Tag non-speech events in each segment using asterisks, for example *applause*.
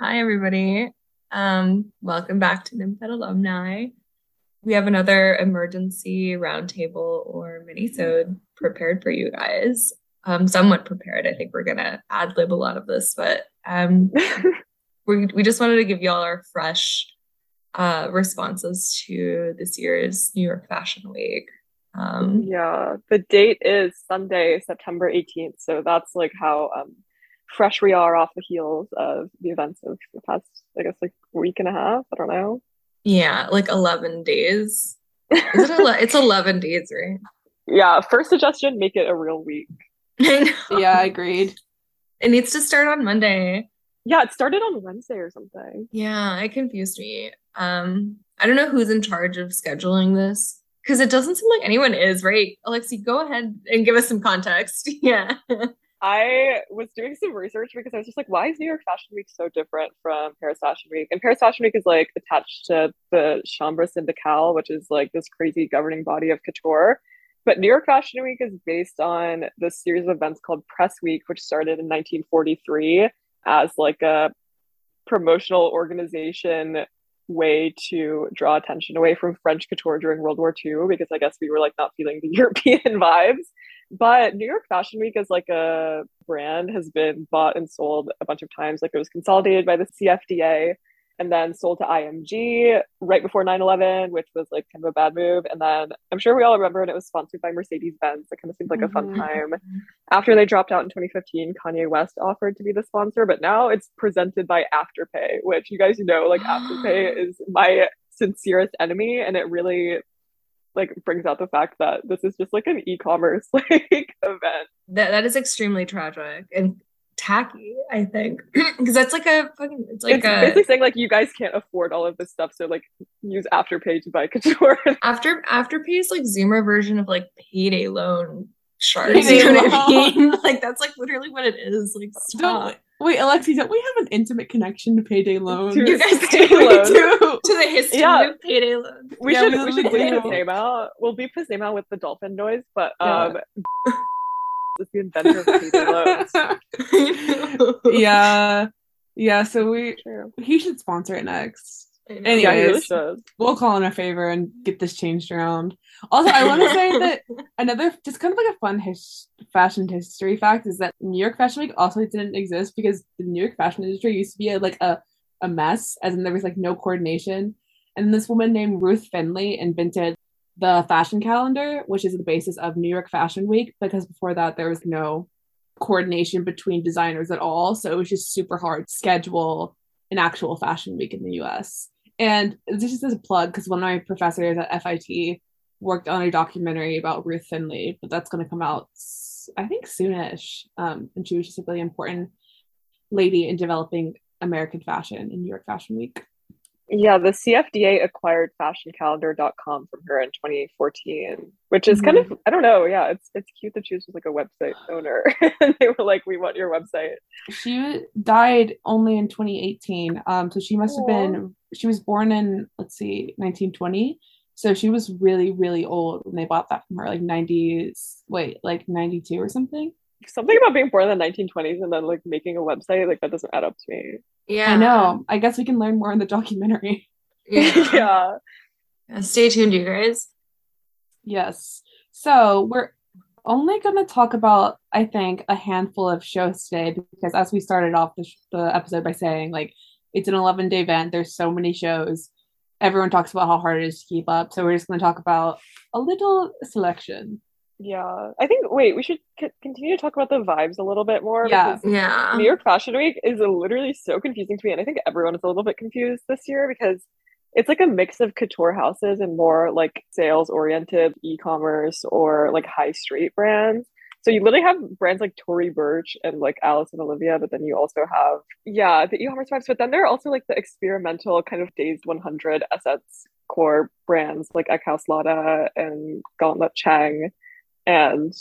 Hi, everybody. Um, welcome back to Nymphet Alumni. We have another emergency roundtable or mini-sode prepared for you guys. Um, somewhat prepared. I think we're gonna ad lib a lot of this, but um, *laughs* we we just wanted to give y'all our fresh uh, responses to this year's New York Fashion Week. Um, yeah, the date is Sunday, September 18th. So that's like how um, fresh we are off the heels of the events of the past, I guess, like week and a half. I don't know. Yeah, like 11 days. Is it ele- it's 11 days, right? *laughs* Yeah, first suggestion make it a real week. *laughs* I yeah, I agreed. It needs to start on Monday. Yeah, it started on Wednesday or something. Yeah, it confused me. Um, I don't know who's in charge of scheduling this because it doesn't seem like anyone is, right? Alexi, go ahead and give us some context. *laughs* Yeah. I was doing some research because I was just like, why is New York Fashion Week so different from Paris Fashion Week? And Paris Fashion Week is like attached to the Chambre Syndicale, which is like this crazy governing body of couture. But New York Fashion Week is based on this series of events called Press Week, which started in 1943 as like a promotional organization way to draw attention away from French couture during World War II because I guess we were like not feeling the *laughs* European vibes. But New York Fashion Week is like a brand has been bought and sold a bunch of times. Like it was consolidated by the CFDA and then sold to IMG right before 9-11, which was like kind of a bad move. And then I'm sure we all remember when it was sponsored by Mercedes-Benz. It kind of seemed like mm-hmm. a fun mm-hmm. time. After they dropped out in 2015, Kanye West offered to be the sponsor, but now it's presented by Afterpay, which you guys know, like Afterpay *gasps* is my sincerest enemy. And it really like brings out the fact that this is just like an e-commerce *laughs* like event. That that is extremely tragic and tacky, I think. *clears throat* Because that's like a fucking it's like it's a, basically saying like you guys can't afford all of this stuff, so like use Afterpay to buy *laughs* couture. After Afterpay is like Zoomer version of like payday loan sharks. You know what I mean? *laughs* like that's like literally what it is. Like stop. Wait, Alexi, don't we have an intimate connection to payday loans? you guys do to, *laughs* to the history yeah. of payday loans. We yeah, should we, we should bleep his name out. We'll beep his name out with the dolphin noise, but um *laughs* yeah. is the inventor of payday loans. *laughs* yeah. Yeah, so we True. he should sponsor it next. Anyways, yeah, really we'll call in a favor and get this changed around. Also, I want to say *laughs* that another just kind of like a fun his- fashion history fact is that New York Fashion Week also didn't exist because the New York fashion industry used to be a, like a, a mess, as in there was like no coordination. And this woman named Ruth Finley invented the fashion calendar, which is the basis of New York Fashion Week, because before that there was no coordination between designers at all. So it was just super hard to schedule an actual fashion week in the US. And this is just a plug because one of my professors at FIT worked on a documentary about Ruth Finley, but that's going to come out, I think, soonish. Um, and she was just a really important lady in developing American fashion in New York Fashion Week. Yeah, the CFDA acquired fashioncalendar.com from her in 2014, which is mm-hmm. kind of I don't know, yeah, it's it's cute that she was just like a website owner. *laughs* and they were like, We want your website. She died only in 2018. Um, so she must Aww. have been she was born in let's see, 1920. So she was really, really old when they bought that from her, like 90s, wait, like 92 or something. Something about being born in the 1920s and then like making a website like that doesn't add up to me. Yeah. I know. I guess we can learn more in the documentary. Yeah. *laughs* yeah. stay tuned you guys. Yes. So we're only going to talk about i think a handful of shows today because as we started off the, sh- the episode by saying like it's an 11 day event. There's so many shows everyone talks about how hard it is to keep up so we're just going to talk about a little selection yeah, I think. Wait, we should c- continue to talk about the vibes a little bit more. Yeah, yeah. New York Fashion Week is literally so confusing to me, and I think everyone is a little bit confused this year because it's like a mix of couture houses and more like sales oriented e-commerce or like high street brands. So you literally have brands like Tory Burch and like Alice and Olivia, but then you also have yeah the e-commerce vibes. But then there are also like the experimental kind of Dazed 100 assets core brands like Eckhaus Latta and Gauntlett Cheng and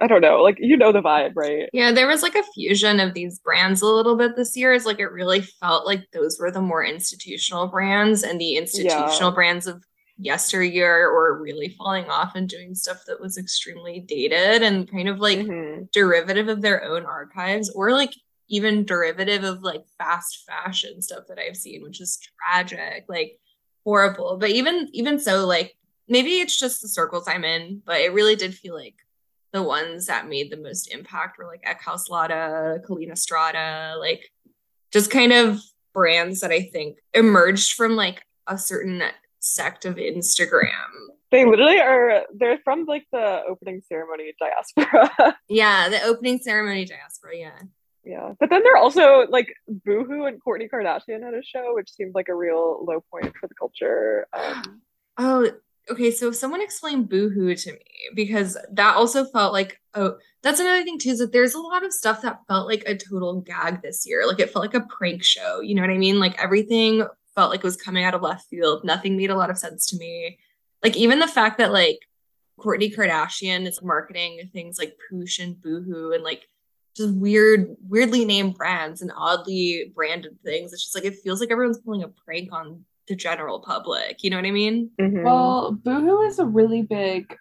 I don't know, like you know the vibe, right? Yeah, there was like a fusion of these brands a little bit this year. It's like it really felt like those were the more institutional brands and the institutional yeah. brands of yesteryear or really falling off and doing stuff that was extremely dated and kind of like mm-hmm. derivative of their own archives or like even derivative of like fast fashion stuff that I've seen, which is tragic, like horrible. But even even so, like maybe it's just the circles I'm in, but it really did feel like the ones that made the most impact were like Eckhaus Latta, Collina Strada, like just kind of brands that I think emerged from like a certain sect of Instagram. They literally are they're from like the opening ceremony diaspora. *laughs* yeah, the opening ceremony diaspora, yeah. Yeah. But then they're also like Boohoo and Kourtney Kardashian had a show, which seemed like a real low point for the culture. Um, *gasps* oh, okay. So if someone explain Boohoo to me, because that also felt like oh, that's another thing too, is that there's a lot of stuff that felt like a total gag this year. Like it felt like a prank show. You know what I mean? Like everything felt like it was coming out of left field. Nothing made a lot of sense to me. Like even the fact that like Kourtney Kardashian is marketing things like Poosh and Boohoo and like just weird, weirdly named brands and oddly branded things. It's just like it feels like everyone's pulling a prank on the general public. You know what I mean? Mm-hmm. Well, Boohoo is a really big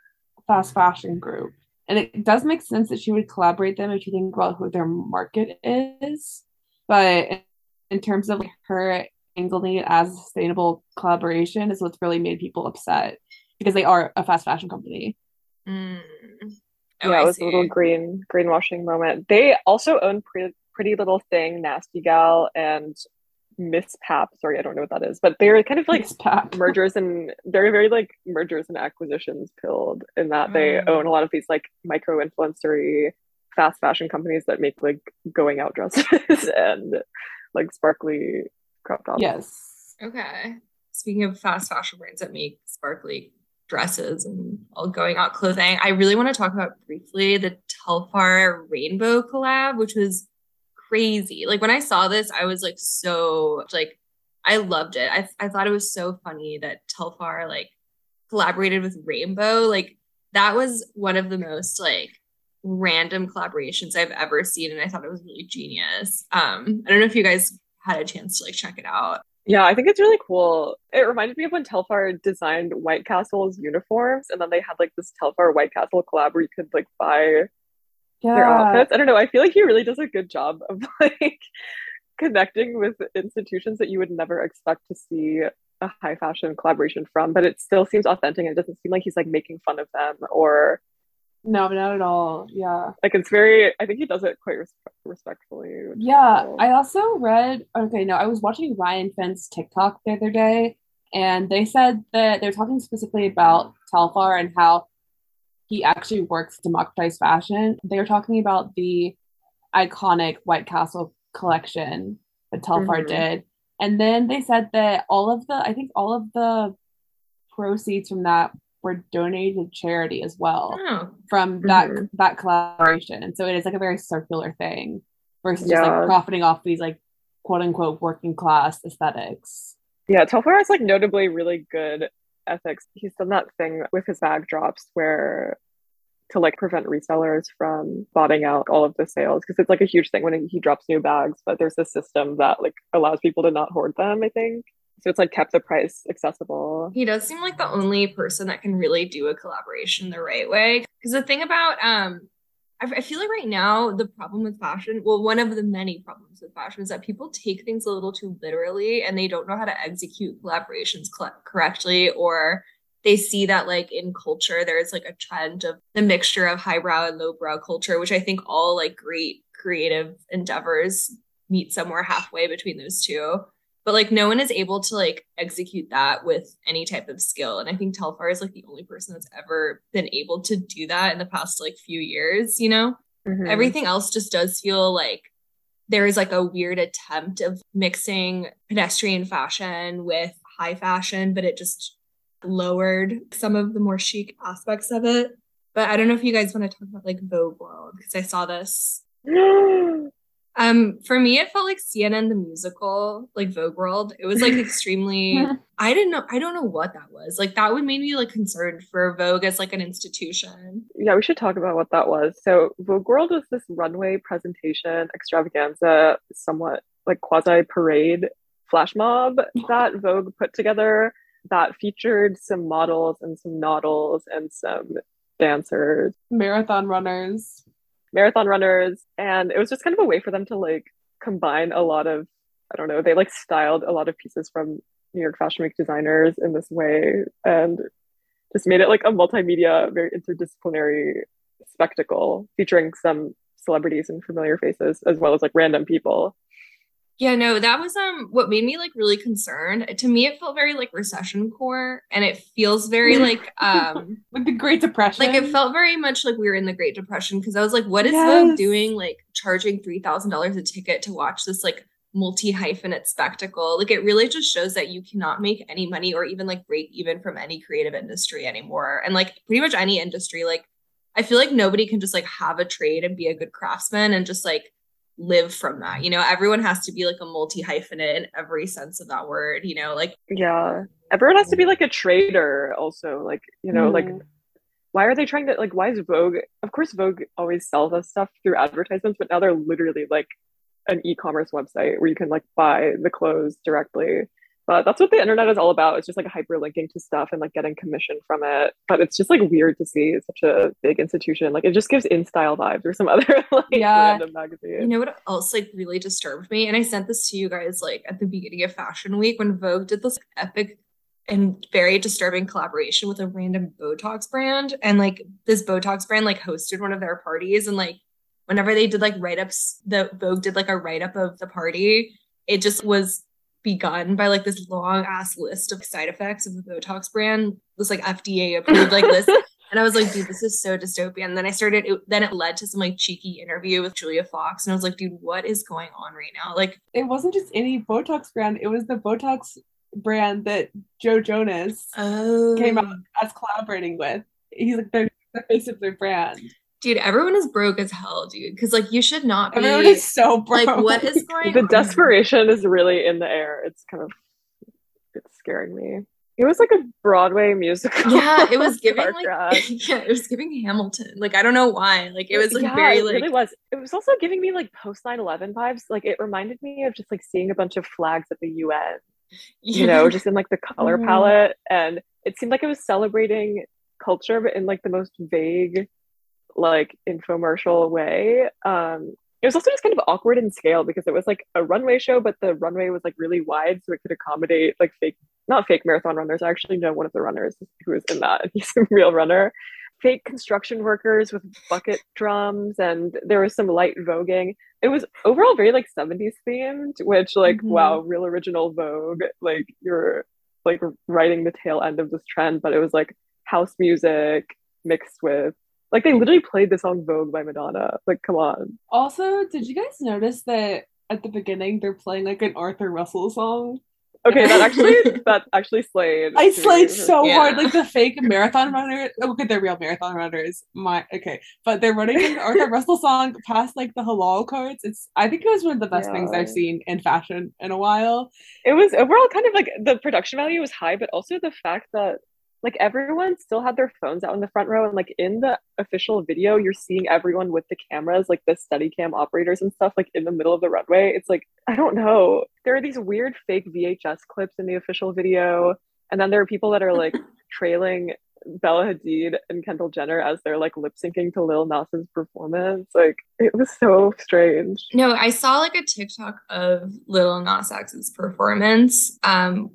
fast fashion group. And it does make sense that she would collaborate them if you think about who their market is. But in terms of her angling it as a sustainable collaboration is what's really made people upset because they are a fast fashion company. Mm. Oh, yeah, it was a little green greenwashing moment. They also own Pretty, Pretty Little Thing, Nasty Gal, and Miss Pap. Sorry, I don't know what that is, but they're kind of like *laughs* mergers and they're very like mergers and acquisitions pilled in that mm. they own a lot of these like micro influencery fast fashion companies that make like going out dresses *laughs* and like sparkly crop tops. Yes. Okay. Speaking of fast fashion brands that make sparkly dresses and all going out clothing, I really want to talk about briefly the Telfar rainbow collab, which was crazy. Like when I saw this, I was like so like I loved it. I I thought it was so funny that Telfar like collaborated with Rainbow. Like that was one of the most like random collaborations I've ever seen, and I thought it was really genius. Um, I don't know if you guys had a chance to like check it out. Yeah, I think it's really cool. It reminded me of when Telfar designed White Castle's uniforms, and then they had like this Telfar White Castle collab where you could like buy yeah. their outfits. I don't know. I feel like he really does a good job of *laughs* like connecting with institutions that you would never expect to see a high fashion collaboration from, but it still seems authentic and it doesn't seem like he's like making fun of them or no, not at all. Yeah. Like it's very, I think he does it quite res- respectfully. Yeah. Cool. I also read, okay, no, I was watching Ryan Fent's TikTok the other day, and they said that they're talking specifically about Telfar and how he actually works to democratize fashion. They were talking about the iconic White Castle collection that Telfar mm-hmm. did. And then they said that all of the, I think all of the proceeds from that were donated to charity as well oh. from that mm-hmm. that collaboration. And so it is like a very circular thing versus yeah. just like profiting off these like quote unquote working class aesthetics. Yeah, Telfar has like notably really good ethics. He's done that thing with his bag drops where to like prevent resellers from botting out all of the sales because it's like a huge thing when he drops new bags but there's a system that like allows people to not hoard them i think so it's like kept the price accessible. He does seem like the only person that can really do a collaboration the right way. Because the thing about um I, I feel like right now the problem with fashion, well, one of the many problems with fashion is that people take things a little too literally and they don't know how to execute collaborations cl- correctly or they see that like in culture there's like a trend of the mixture of highbrow and lowbrow culture which i think all like great creative endeavors meet somewhere halfway between those two but like no one is able to like execute that with any type of skill. And i think telfar is like the only person that's ever been able to do that in the past like few years you know? Mm-hmm. everything else just does feel like there is like a weird attempt of mixing pedestrian fashion with high fashion but it just lowered some of the more chic aspects of it. But i don't know if you guys want to talk about like vogue world because i saw this *gasps* *laughs* Um, for me, it felt like CNN the musical, like Vogue World. It was like extremely. *laughs* I didn't know. I don't know what that was. Like that would make me like concerned for Vogue as like an institution. Yeah, we should talk about what that was. So Vogue World was this runway presentation extravaganza, somewhat like quasi parade flash mob *laughs* that Vogue put together that featured some models and some noddles and some dancers, marathon runners marathon runners and it was just kind of a way for them to like combine a lot of I don't know, they like styled a lot of pieces from New York Fashion Week designers in this way and just made it like a multimedia, very interdisciplinary spectacle featuring some celebrities and familiar faces as well as like random people. Yeah, no, that was um what made me like really concerned. To me, it felt very like recession core, and it feels very *laughs* like um *laughs* like the Great Depression. Like it felt very much like we were in the Great Depression because I was like, what is yes. Vogue doing? Like charging three thousand dollars a ticket to watch this like multi hyphenate spectacle. Like it really just shows that you cannot make any money or even like break even from any creative industry anymore. And like pretty much any industry, like I feel like nobody can just like have a trade and be a good craftsman and just like live from that. You know, everyone has to be like a multi hyphenate in every sense of that word, you know, like yeah. Everyone has to be like a trader also. Like, you know, mm. like why are they trying to like why is Vogue of course Vogue always sells us stuff through advertisements, but now they're literally like an e-commerce website where you can like buy the clothes directly. But that's what the internet is all about. It's just like hyperlinking to stuff and like getting commission from it. But it's just like weird to see such a big institution. Like it just gives in style vibes or some *laughs* other like yeah. random magazine. You know what else like really disturbed me? And I sent this to you guys like at the beginning of Fashion Week when Vogue did this epic and very disturbing collaboration with a random Botox brand. And like this Botox brand like hosted one of their parties and like whenever they did like write-ups the vogue did like a write-up of the party it just was begun by like this long ass list of side effects of the botox brand this like fda approved like list *laughs* and i was like dude this is so dystopian. And then i started it, then it led to some like cheeky interview with julia fox and i was like dude what is going on right now? Like it wasn't just any botox brand it was the botox brand that joe jonas oh. came out as collaborating with. He's like the, the face of their brand Dude, everyone is broke as hell, dude. Because like you should not be. Everyone is so broke. Like, what is *laughs* going? The on? desperation is really in the air. It's kind of, it's scaring me. It was like a Broadway musical. Yeah, it *laughs* was giving like *laughs* yeah, it was giving Hamilton. Like I don't know why. Like it was like yeah, very like it really was. It was also giving me like post 9/11 vibes. Like it reminded me of just like seeing a bunch of flags at the UN. Yeah. You know, just in like the color mm-hmm. palette, and it seemed like it was celebrating culture, but in like the most vague like infomercial way. Um, it was also just kind of awkward in scale because it was like a runway show, but the runway was like really wide, so it could accommodate like fake, not fake marathon runners. I actually know one of the runners who was in that, and he's a real runner. Fake construction workers with bucket drums, and there was some light voguing. It was overall very like 70s themed, which like mm-hmm. wow, real original Vogue. Like you're like writing the tail end of this trend, but it was like house music mixed with like they literally played the song Vogue by Madonna. Like, come on. Also, did you guys notice that at the beginning they're playing like an Arthur Russell song? Okay, that *laughs* actually that actually slayed. I slayed so yeah. hard. Like the fake marathon runners. Okay, they're real marathon runners. My okay, but they're running an Arthur *laughs* Russell song past like the halal carts. It's I think it was one of the best yeah. things I've seen in fashion in a while. It was overall kind of like the production value was high, but also the fact that like everyone still had their phones out in the front row and like in the official video you're seeing everyone with the cameras like the Steadicam operators and stuff like in the middle of the runway it's like i don't know there are these weird fake vhs clips in the official video and then there are people that are like *laughs* trailing Bella Hadid and Kendall Jenner as they're like lip syncing to Lil Nas's performance. Like it was so strange. No, I saw like a TikTok of Lil Nas X's performance. Um,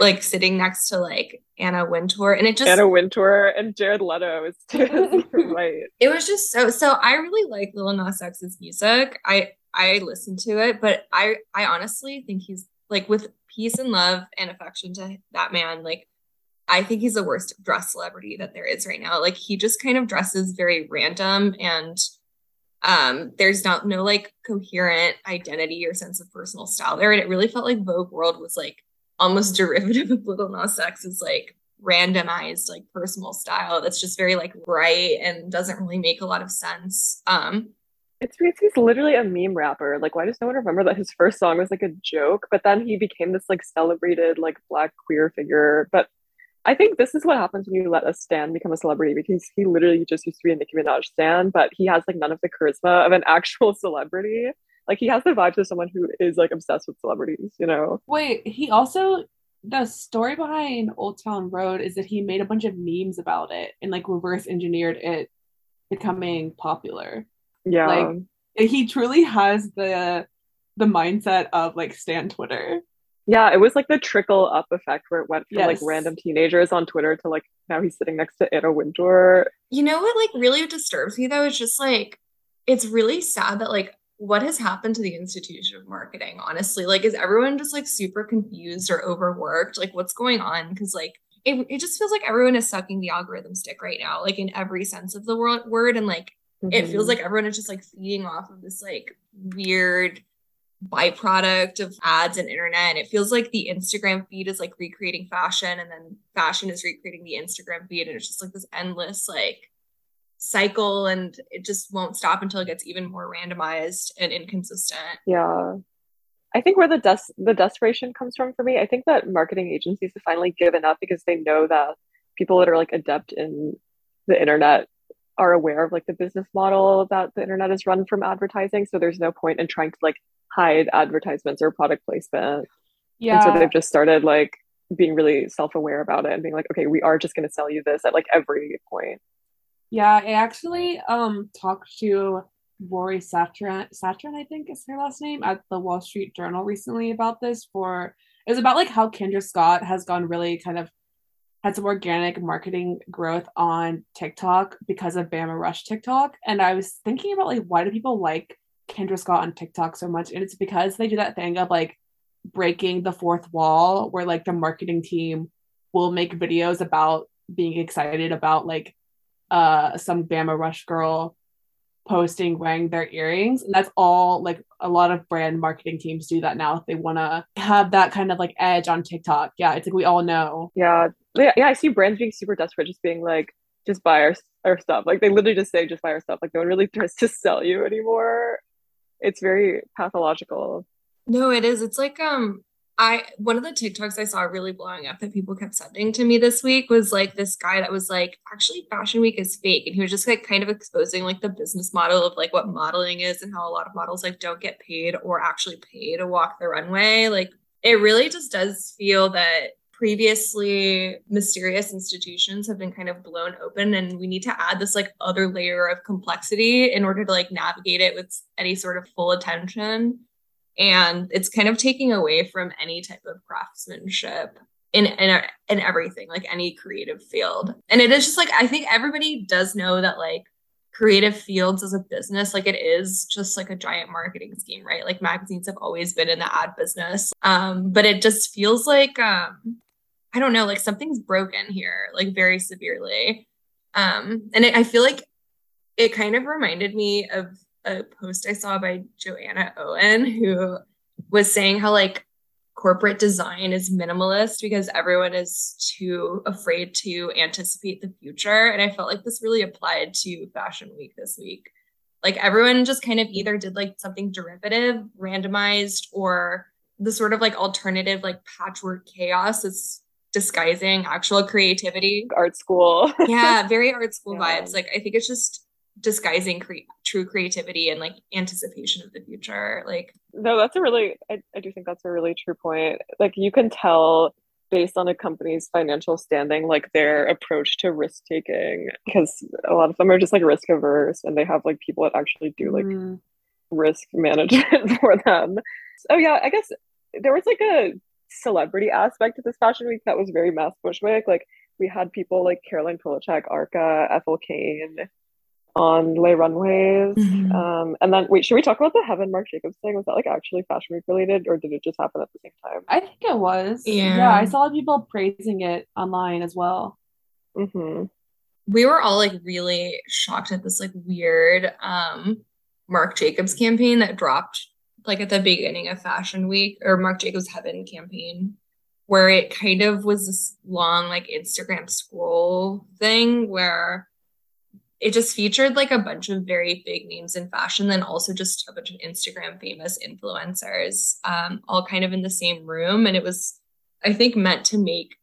like sitting next to like Anna Wintour, and it just Anna Wintour and Jared Leto is *laughs* right. It was just so so. I really like Lil Nas X's music. I I listen to it, but I I honestly think he's like with peace and love and affection to that man. Like I think he's the worst dress celebrity that there is right now. Like he just kind of dresses very random and um there's not no like coherent identity or sense of personal style there and it really felt like vogue world was like almost *laughs* derivative of Lil Nas X's like randomized like personal style that's just very like bright and doesn't really make a lot of sense. Um it's he's literally a meme rapper. Like, why does no one remember that his first song was like a joke, but then he became this like celebrated like black queer figure. But I think this is what happens when you let a stan become a celebrity because he literally just used to be a Nicki Minaj stan, but he has like none of the charisma of an *laughs* actual celebrity. Like he has the vibes of someone who is like obsessed with celebrities, you know. Wait, he also the story behind Old Town Road is that he made a bunch of memes about it and like reverse engineered it becoming popular. Yeah. Like he truly has the the mindset of like Stan Twitter. Yeah, it was like the trickle up effect where it went from yes. like random teenagers on Twitter to like now he's sitting next to Anna Wintour. You know what like really disturbs me though is just like it's really sad that like what has happened to the institution of marketing honestly like is everyone just like super confused or overworked like what's going on because like it, it just feels like everyone is sucking the algorithm stick right now like in every sense of the word, word and like mm-hmm. it feels like everyone is just like feeding off of this like weird byproduct of ads and internet. And it feels like the Instagram feed is like recreating fashion and then fashion is recreating the Instagram feed. And it's just like this endless like cycle and it just won't stop until it gets even more randomized and inconsistent. Yeah. I think where the des- the desperation comes from for me, I think that marketing agencies have finally given up because they know that people that are like adept in the internet are aware of like the business model that the internet is run from advertising. So there's no point in trying to like hide advertisements or product placement. Yeah. And so they've just started like being really self-aware about it and being like, okay, we are just gonna sell you this at like every point. Yeah, I actually um talked to Rory Satran Satran, I think is her last name, at the Wall Street Journal recently about this for it was about like how Kendra Scott has gone really kind of had some organic marketing growth on TikTok because of Bama Rush TikTok. And I was thinking about like why do people like Kendra Scott on TikTok so much, and it's because they do that thing of like breaking the fourth wall, where like the marketing team will make videos about being excited about like uh some Bama Rush girl posting wearing their earrings. And that's all like a lot of brand marketing teams do that now if they want to have that kind of like edge on tiktok. Yeah it's like we all know. Yeah. Yeah, yeah i see brands being super desperate just being like just buy our, our stuff. Like they literally just say just buy our stuff. Like no one really tries to sell you anymore. It's very pathological. No, it is. It's like um I one of the TikToks I saw really blowing up that people kept sending to me this week was like this guy that was like, actually Fashion Week is fake. And he was just like kind of exposing like the business model of like what modeling is and how a lot of models like don't get paid or actually pay to walk the runway. Like it really just does feel that previously mysterious institutions have been kind of blown open and we need to add this like other layer of complexity in order to like navigate it with any sort of full attention and it's kind of taking away from any type of craftsmanship in in, in everything like any creative field. And it is just like i think everybody does know that like creative fields as a business like it is just like a giant marketing scheme right? Like magazines have always been in the ad business. Um but it just feels like um I don't know, like something's broken here, like very severely. Um, and it, I feel like it kind of reminded me of a post I saw by Joanna Owen, who was saying how like corporate design is minimalist because everyone is too afraid to anticipate the future. And I felt like this really applied to Fashion Week this week. Like everyone just kind of either did like something derivative, randomized, or the sort of like alternative, like patchwork chaos is disguising actual creativity. Art school. yeah, *laughs* very art school yeah. vibes. Like I think it's just disguising cre- true creativity and like anticipation of the future. Like no, that's a really I, I do think that's a really true point. Like you can tell based on a company's financial standing, like their approach to risk taking, because a lot of them are just like risk averse and they have like people that actually do like mm. risk management *laughs* for them. Oh yeah, I guess there was like a celebrity aspect of this fashion week that was very mass Bushwick. Like we had people like Caroline Polachek, Arca, Ethel Cain on Les Runways. Mm-hmm. Um, and then wait, should we talk about the Heaven Marc Jacobs thing? Was that like actually fashion week related or did it just happen at the same time? I think it was. Yeah. Yeah, I saw people praising it online as well. Mm-hmm. We were all like really shocked at this like weird um Marc Jacobs campaign that dropped like at the beginning of Fashion Week or Marc Jacobs Heaven campaign, where it kind of was this long like Instagram scroll thing where it just featured like a bunch of very big names in fashion, then also just a bunch of Instagram famous influencers, um, all kind of in the same room. And it was, I think, meant to make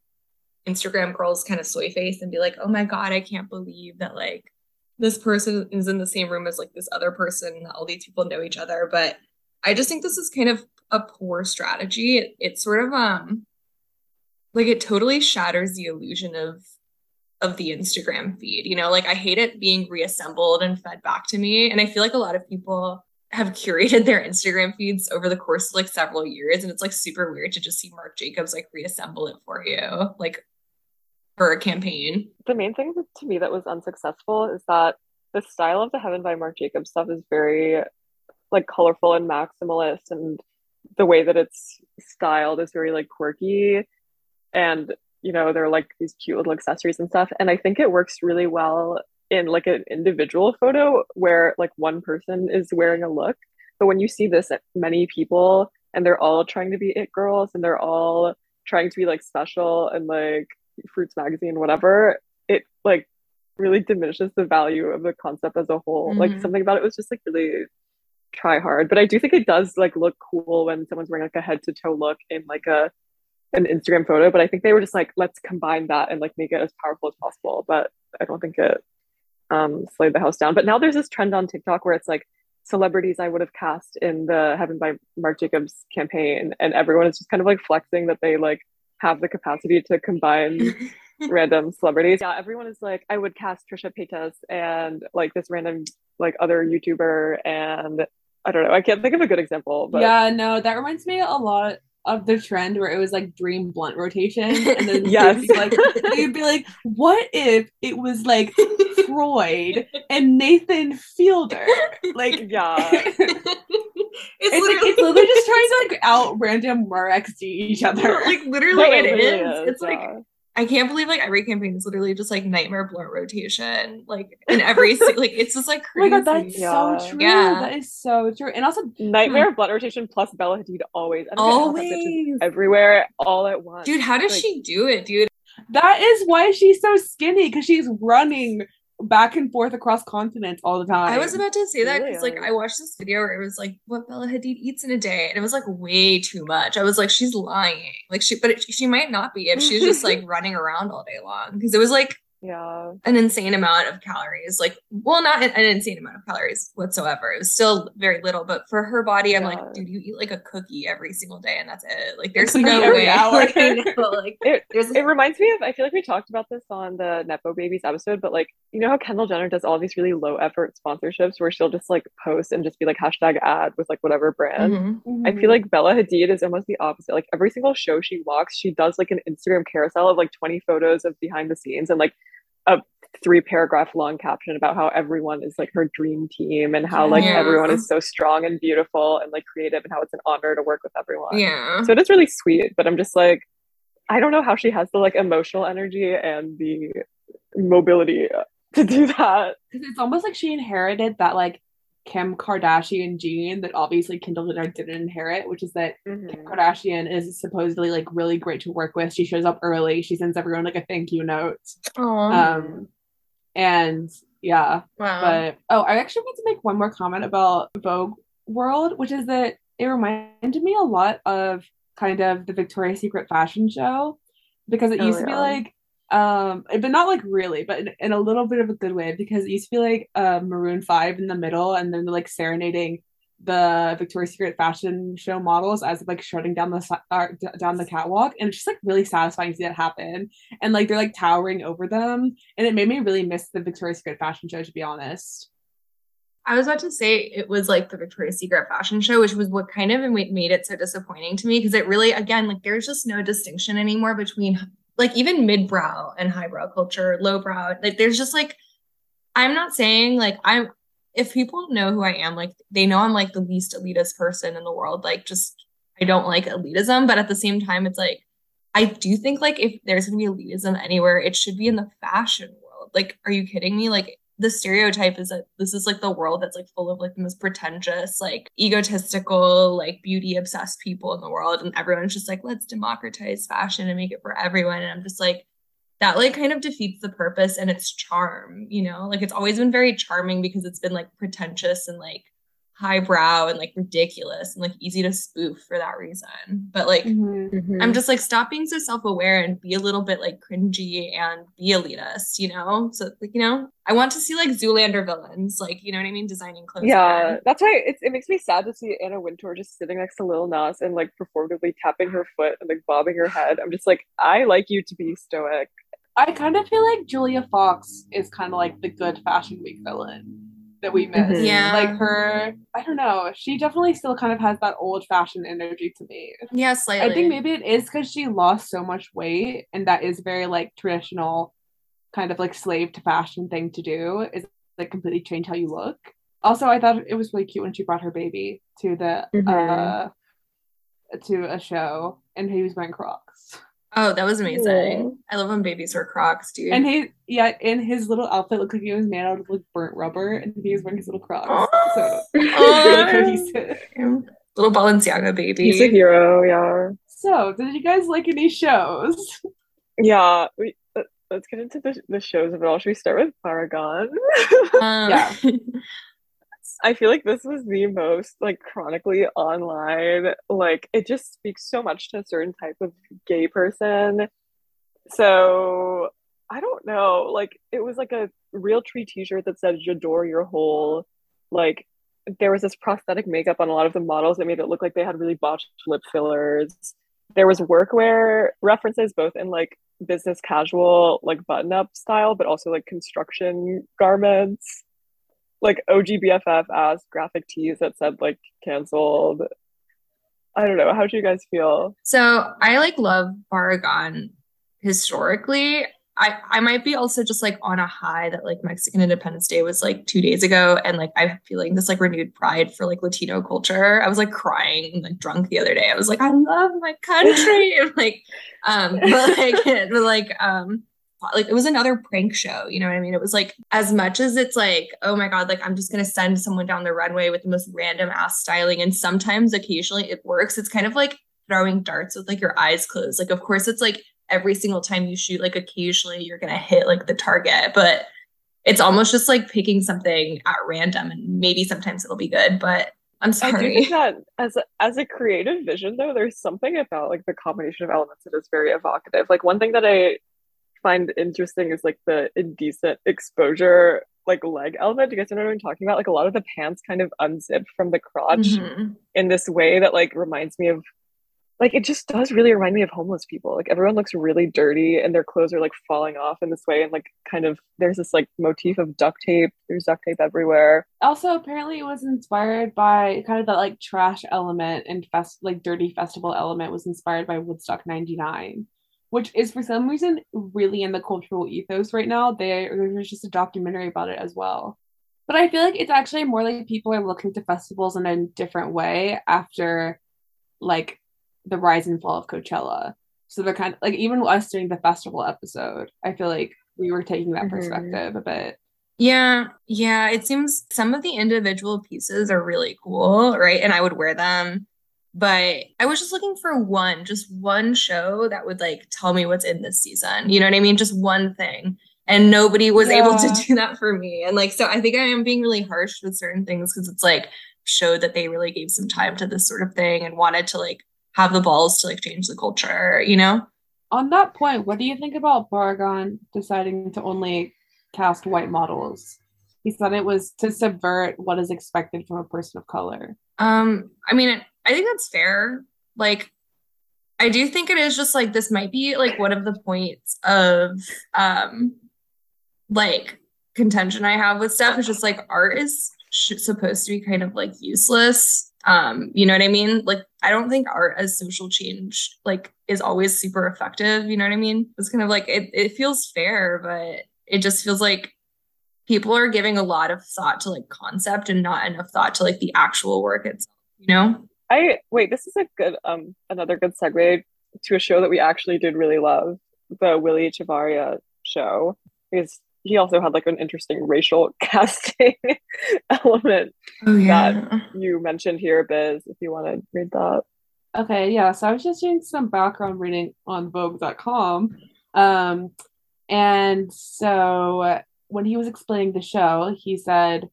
Instagram girls kind of soy face and be like, oh my God, I can't believe that like this person is in the same room as like this other person. All these people know each other. But I just think this is kind of a poor strategy. It, it sort of um like it totally shatters the illusion of of the Instagram feed. You know, like I hate it being reassembled and fed back to me. And I feel like a lot of people have curated their Instagram feeds over the course of like several years. And it's like super weird to just see Marc Jacobs like reassemble it for you, like for a campaign. The main thing to me that was unsuccessful is that the style of the Heaven by Marc Jacobs stuff is very like colorful and maximalist and the way that it's styled is very like quirky and you know they're like these cute little accessories and stuff. And i think it works really well in like an individual photo where like one person is wearing a look. But when you see this many people and they're all trying to be it girls and they're all trying to be like special and like fruits magazine whatever it like really diminishes the value of the concept as a whole. Mm-hmm. like something about it was just like really try hard. But i do think it does like look cool when someone's wearing like a head to toe look in like a an instagram photo but i think they were just like let's combine that and like make it as powerful as possible but i don't think it um slayed the house down but now there's this trend on tiktok where it's like celebrities i would have cast in the heaven by marc jacobs campaign and everyone is just kind of like flexing that they like have the capacity to combine *laughs* random celebrities. Yeah, everyone is like, I would cast Trisha Paytas and like this random like other YouTuber and I don't know. I can't think of a good example. But yeah, no, that reminds me a lot of the trend where it was like dream blunt rotation, and then *laughs* yes, be like you'd be like, what if it was like Freud and Nathan Fielder? Like, *laughs* yeah. it's, it's literally, like it's literally just trying to like out random Murex each other. Like literally, it, it is. is. It's yeah. like I can't believe like every campaign is literally just like nightmare blunt rotation, like *laughs* in every like it's just like crazy. Oh my god, that's yeah. so true. Yeah, that is so true. And also hmm. nightmare blunt rotation plus Bella Hadid always, always everywhere, all at once. Dude, how does like, she do it, dude? That is why she's so skinny because she's running back and forth across continents all the time. I was about to say that because really? like I watched this video where it was like what Bella Hadid eats in a day, and it was like way too much. I was like, she's lying. Like she, but it, she might not be if she's just *laughs* like running around all day long because it was like yeah. an insane amount of calories like well not an, an, insane amount of calories whatsoever. It was still very little but for her body i'm yeah. like dude you eat like a cookie every single day and that's it. Like there's no way. *laughs* like, *laughs* know, like it, it reminds me of i feel like we talked about this on the nepo babies episode but like you know how kendall jenner does all these really low effort sponsorships where she'll just like post and just be like hashtag ad with like whatever brand? Mm-hmm. Mm-hmm. i feel like bella hadid is almost the opposite. Like every single show she walks she does like an instagram carousel of like 20 photos of behind the scenes and like a three paragraph long caption about how everyone is like her dream team and how like yeah. everyone is so strong and beautiful and like creative and how it's an honor to work with everyone. Yeah. So it is really sweet, but I'm just like, I don't know how she has the like emotional energy and the mobility to do that. Because it's almost like she inherited that like Kim Kardashian gene that obviously Kendall Jenner didn't inherit, which is that mm-hmm. Kim Kardashian is supposedly like really great to work with. She shows up early. She sends everyone like a thank you note. Aww. Um, and yeah. Wow. But oh, I actually want to make one more comment about Vogue World, which is that it reminded me a lot of kind of the Victoria's Secret fashion show because it oh, used to be like um but not like really but in, in, a little bit of a good way because it used to be like uh maroon 5 in the middle and then they're like serenading the victoria's secret fashion show models as like strutting down the uh, down the catwalk and it's just like really satisfying to see that happen. And like they're like towering over them and it made me really miss the victoria's secret fashion show to be honest. I was about to say it was like the Victoria's Secret fashion show, which was what kind of made it so disappointing to me because it really, again, like there's just no distinction anymore between like even mid-brow and highbrow culture, lowbrow, like there's just like I'm not saying like I'm if people know who I am, like they know I'm like the least elitist person in the world. Like just I don't like elitism, but at the same time, it's like I do think like if there's gonna be elitism anywhere, it should be in the fashion world. Like, are you kidding me? Like the stereotype is that this is like the world that's like full of like the most pretentious, like egotistical, like beauty obsessed people in the world. And everyone's just like, let's democratize fashion and make it for everyone. And I'm just like, that like kind of defeats the purpose and its charm, you know? Like it's always been very charming because it's been like pretentious and like highbrow and like ridiculous and like easy to spoof for that reason. But like mm-hmm, mm-hmm. I'm just like stop being so self-aware and be a little bit like cringy and be elitist, you know? So like, you know, I want to see like Zoolander villains, like, you know what I mean, designing clothes. Yeah, again. that's why it, it makes me sad to see Anna Wintour just sitting next to Lil Nas and like performatively tapping her foot and like bobbing her head. I'm just like, I like you to be stoic. I kind of feel like Julia Fox is kind of like the good Fashion Week villain that we miss. Mm-hmm. Yeah. Like her, I don't know. She definitely still kind of has that old fashioned energy to me. Yeah, slightly. I think maybe it is because she lost so much weight and that is very like traditional kind of like slave to fashion thing to do is like completely change how you look. Also, I thought it was really cute when she brought her baby to the mm-hmm. uh to a show and he was wearing Crocs. Oh, that was amazing. I love when babies wear Crocs, dude. And he, yeah, in his little outfit looked like he was made out of like burnt rubber, and he was wearing his little Crocs. Oh, so *laughs* *laughs* oh, cohesive. Little Balenciaga baby. He's a hero, yeah. So, did you guys like any shows? Yeah, we uh, let's get into the, the shows of it all. Should we start with Barragán? *laughs* Um, yeah. I feel like this was the most like chronically online. Like it just speaks so much to a certain type of gay person. So I don't know. Like it was like a real tree t-shirt that said "J'adore your hole." Like there was this prosthetic makeup on a lot of the models that made it look like they had really botched lip fillers. There was workwear references both in like business casual, like button-up style, but also like construction garments like OGBFF asked graphic tees that said like canceled. I don't know. How do you guys feel? So I like love Barragán historically. I, I might be also just like on a high that like Mexican Independence Day was like two days ago, and like I'm feeling this like renewed pride for like Latino culture. I was like crying like drunk the other day. I was like, I love my country, and *laughs* like, um, but like, but like, um, like it was another prank show you know what i mean it was like as much as it's like oh my god like i'm just going to send someone down the runway with the most random ass styling and sometimes occasionally it works it's kind of like throwing darts with like your eyes closed like of course it's like every single time you shoot like occasionally you're going to hit like the target but it's almost just like picking something at random and maybe sometimes it'll be good but I'm sorry. I do think that as a, as a creative vision, though, there's something about like the combination of elements that is very evocative. Like one thing that I find interesting is like the indecent exposure like leg element. Do you guys know what I'm talking about? Like a lot of the pants kind of unzip from the crotch mm-hmm. in this way that like reminds me of like it just does really remind me of homeless people. Like everyone looks really dirty and their clothes are like falling off in this way and like kind of there's this like motif of duct tape. There's duct tape everywhere. Also apparently it was inspired by kind of that like trash element and fest like dirty festival element was inspired by Woodstock 99 which is for some reason really in the cultural ethos right now. There's just a documentary about it as well. But I feel like it's actually more like people are looking to festivals in a different way after like the rise and fall of Coachella. So they're kind of like even us doing the festival episode, I feel like we were taking that mm-hmm. perspective a bit. Yeah, yeah. It seems some of the individual pieces are really cool, right? And I would wear them but I was just looking for one, just one show that would like tell me what's in this season. You know what I mean? Just one thing. And nobody was yeah. able to *laughs* do that for me. And like, so I think I am being really harsh with certain things because it's like showed that they really gave some time to this sort of thing and wanted to like have the balls to like change the culture, you know? On that point, what do you think about Barragán deciding to only cast white models? He said it was to subvert what is expected from a person of color. Um, I mean, I think that's fair. Like, I do think it is just like this might be like one of the points of um like contention I have with stuff. is just like art is sh- supposed to be kind of like useless. Um, you know what I mean? Like, I don't think art as social change like is always super effective. You know what I mean? It's kind of like it, it feels fair, but it just feels like people are giving a lot of thought to like concept and not enough thought to like the actual work itself, you know? I wait, this is a good um another good segue to a show that we actually did really love, the Willy Chavarria show. Because he also had like an interesting racial *laughs* casting *laughs* element oh, yeah. that you mentioned here, Biz, if you want to read that. Okay, yeah. So I was just doing some background reading on Vogue.com. Um, and so when he was explaining the show, he said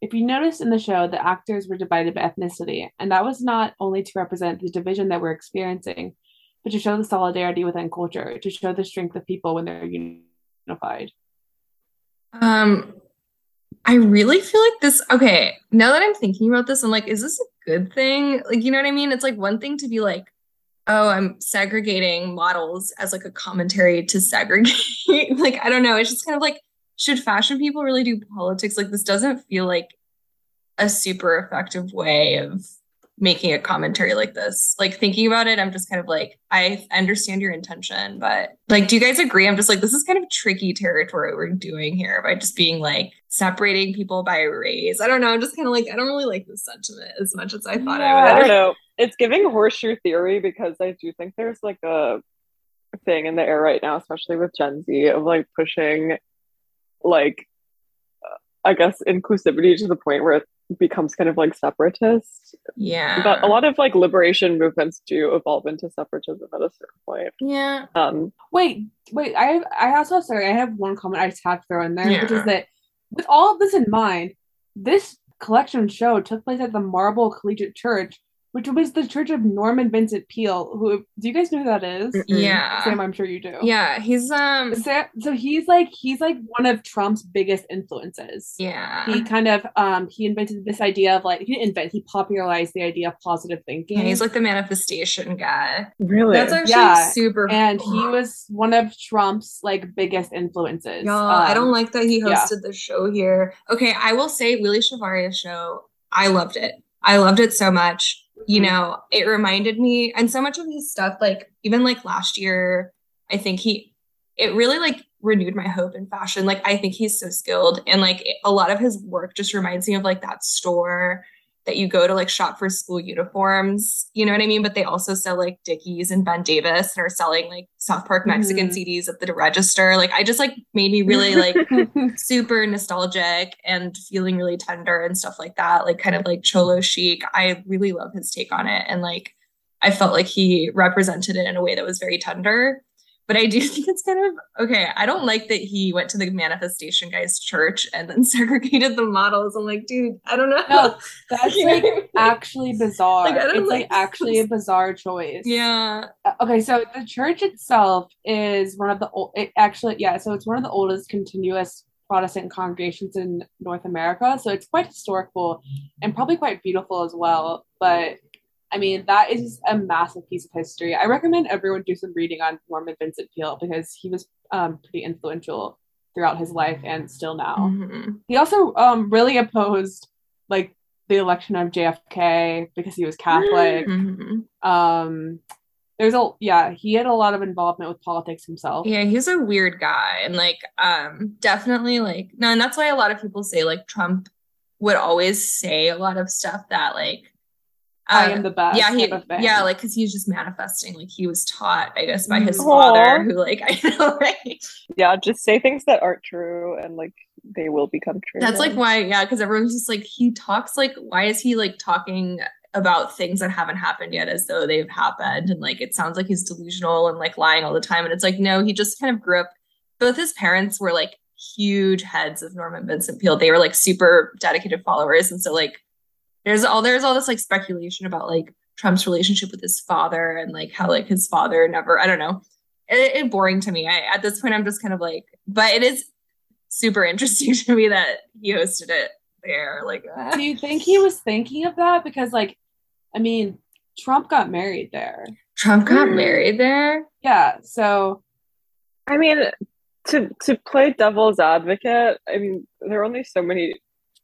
if you notice in the show, the actors were divided by ethnicity, and that was not only to represent the division that we're experiencing, but to show the solidarity within culture, to show the strength of people when they're unified. Um, I really feel like this. Okay, now that I'm thinking about this, I'm like, is this a good thing? Like, you know what I mean? It's like one thing to be like, oh, I'm segregating models as like a commentary to segregate. *laughs* like, I don't know. It's just kind of like should fashion people really do politics? Like this doesn't feel like a super effective way of making a commentary like this. Like thinking about it, I'm just kind of like, I understand your intention, but like, do you guys agree? I'm just like, this is kind of tricky territory we're doing here by just being like separating people by race. I don't know. I'm just kind of like, I don't really like this sentiment as much as I thought yeah, I would. I don't know. It's giving horseshoe theory because I do think there's like a thing in the air right now, especially with Gen Z, of like pushing like I guess inclusivity to the point where it becomes kind of like separatist. Yeah. But a lot of like liberation movements do evolve into separatism at a certain point. Yeah. Um wait, wait, I have. I also sorry, I have one comment I just have to throw in there, yeah. which is that with all of this in mind, this collection show took place at the Marble Collegiate Church, which was the Church of Norman Vincent Peale. Who do you guys know who that is? Yeah, Sam, I'm sure you do. Yeah, he's um. So, so he's like he's like one of Trump's biggest influences. Yeah, he kind of um he invented this idea of like he didn't invent he popularized the idea of positive thinking. Yeah, he's like the manifestation guy. Really? That's actually yeah. super. And cool. he was one of Trump's like biggest influences. Y'all, um, I don't like that he hosted yeah. the show here. Okay, I will say Willy Chavarria's show. I loved it. I loved it so much you mm-hmm. know, it reminded me, and so much of his stuff, like even like last year, I think he, it really like renewed my hope in fashion. Like I think he's so skilled, and like a lot of his work just reminds me of like that store that you go to like shop for school uniforms, you know what I mean? But they also sell like Dickies and Ben Davis and are selling like South Park Mexican mm-hmm. CDs at the register. Like I just like made me really like *laughs* super nostalgic and feeling really tender and stuff like that. Like kind of like cholo chic. I really love his take on it. And like I felt like he represented it in a way that was very tender. But I do *laughs* think it's kind of okay. I don't like that he went to the manifestation guy's church and then *laughs* segregated the models. I'm like, dude, I don't know. No, *laughs* that's like actually bizarre. Like, it's like, like actually a bizarre choice. Yeah. Uh, okay, so the church itself is one of the old. It actually, yeah. So it's one of the oldest continuous Protestant congregations in North America. So it's quite historical and probably quite beautiful as well. But I mean, that is a massive piece of history. I recommend everyone do some reading on Norman Vincent Peale because he was um, pretty influential throughout his life and still now. Mm-hmm. He also um, really opposed like the election of JFK because he was Catholic. Mm-hmm. Um, there's a yeah, he had a lot of involvement with politics himself. Yeah, he's a weird guy and like um definitely like no, and that's why a lot of people say like Trump would always say a lot of stuff that like I um, am the best. Yeah, he, yeah, like because he's just manifesting. Like he was taught, I guess, by his Aww. father, who like *laughs* I know, right? Yeah, just say things that aren't true, and like they will become true. That's then. like why, yeah, because everyone's just like he talks like, why is he like talking about things that haven't happened yet as though they've happened, and like it sounds like he's delusional and like lying all the time, and it's like no, he just kind of grew up. Both his parents were like huge heads of Norman Vincent Peale. They were like super dedicated followers, and so like there's all there's all this like speculation about like Trump's relationship with his father and like how like his father never I don't know. It, it boring to me. I at this point I'm just kind of like, but it is super interesting *laughs* to me that he hosted it there. Like, uh. do you think he was thinking of that because like, I mean, Trump got married there. Trump got married there. Yeah. So, I mean, to to play devil's advocate, I mean, there are only so many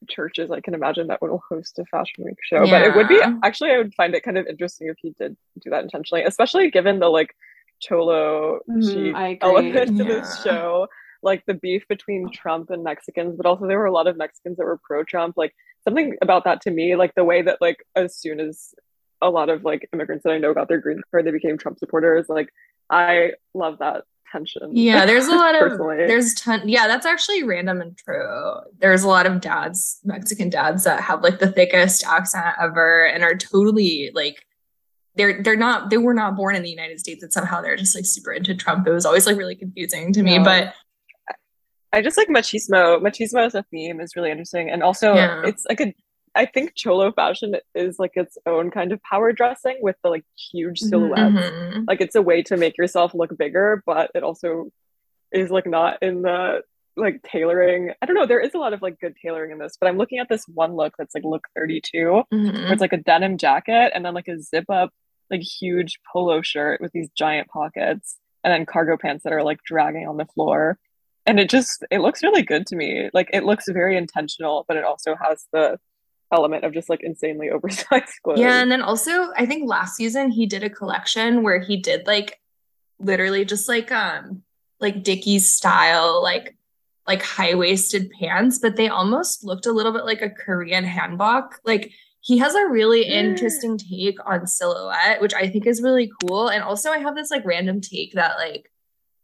churches I can imagine that will host a fashion week show. Yeah. But it would be actually I would find it kind of interesting if he did do that intentionally, especially given the like cholo mm, element to this show. Like the beef between Trump and Mexicans, but also there were a lot of Mexicans that were pro Trump. Like something about that to me, like the way that like as soon as a lot of like immigrants that I know got their green card, they became Trump supporters. Like I love that tension. Yeah, there's a *laughs* lot of there's ton yeah, that's actually random and true. There's a lot of dads, Mexican dads that have like the thickest accent ever and are totally like they're they're not they were not born in the United States and somehow they're just like super into Trump. It was always like really confusing to me, but I just like machismo. Machismo as a theme is really interesting, and also yeah. it's like a I think cholo fashion is like its own kind of power dressing with the like huge mm-hmm, silhouettes. Mm-hmm. Like it's a way to make yourself look bigger, but it also is like not in the like tailoring. I don't know. There is a lot of like good tailoring in this, but I'm looking at this one look that's like look 32, mm-hmm. where it's like a denim jacket and then like a zip up, like huge polo shirt with these giant pockets, and then cargo pants that are like dragging on the floor. and it just it looks really good to me. Like it looks very intentional, but it also has the element of just like insanely *laughs* oversized clothes. Yeah, and then also I think last season he did a collection where he did like literally just like um like Dickies style like like high-waisted pants, but they almost looked a little bit like a Korean hanbok. Like he has a really interesting take on silhouette, which I think is really cool. And also I have this like random take that like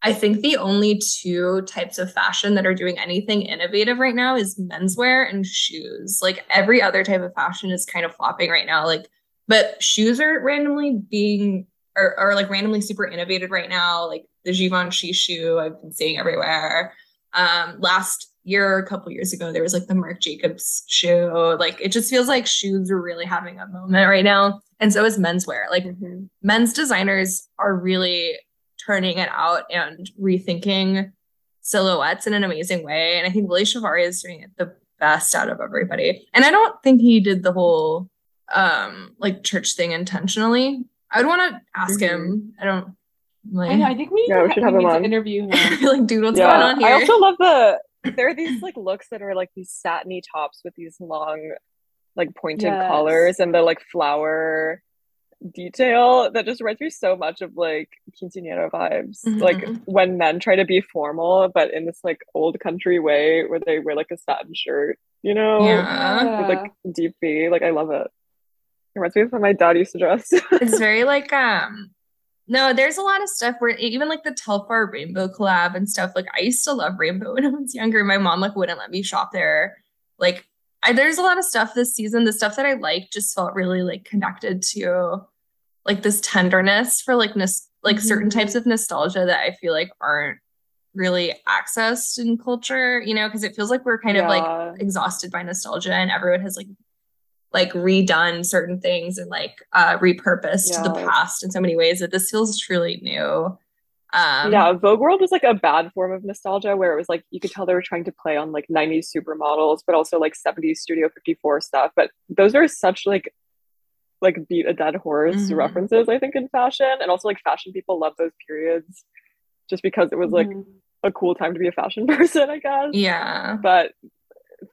I think the only two types of fashion that are doing anything innovative right now is menswear and shoes. Like every other type of fashion is kind of flopping right now. Like, but shoes are randomly being are, are like randomly super innovated right now. Like the Givenchy shoe I've been seeing everywhere. Um, last year, a couple years ago, there was like the Marc Jacobs shoe. Like it just feels like shoes are really having a moment right now. And so is menswear. Like mm-hmm. men's designers are really turning it out and rethinking silhouettes in an amazing way. And I think Willy Chavarria is doing it the best out of everybody. And I don't think he did the whole um like church thing intentionally. I would want to ask mm-hmm. him. I don't like I, know, I think we, yeah, we should have him on. interview *laughs* him. like, dude, what's yeah. going on here? I also love the there are these like looks that are like these satiny tops with these long like pointed yes. collars and the like flower detail that just reminds me so much of like quinceanera vibes. Mm-hmm. Like when men try to be formal, but in this like old country way where they wear like a satin shirt, you know, yeah. with like deep V. Like I love it. It reminds me of how my dad used to dress. *laughs* it's very like um no, there's a lot of stuff where even like the Telfar Rainbow collab and stuff. Like I used to love Rainbow *laughs* when I was younger. My mom like wouldn't let me shop there. Like I, there's a lot of stuff this season. The stuff that I like just felt really like connected to like this tenderness for like nos- like mm-hmm. certain types of nostalgia that I feel like aren't really accessed in culture, you know, because it feels like we're kind yeah. of like exhausted by nostalgia and everyone has like like redone certain things and like uh repurposed yeah. the past in so many ways that this feels truly new. Um, yeah, Vogue World was like a bad form of nostalgia where it was like you could tell they were trying to play on like 90s supermodels, but also like 70s Studio 54 stuff. But those are such like like beat a dead horse mm-hmm. references, I think, in fashion. And also like fashion people love those periods just because it was like mm-hmm. a cool time to be a fashion *laughs* person, I guess. Yeah. But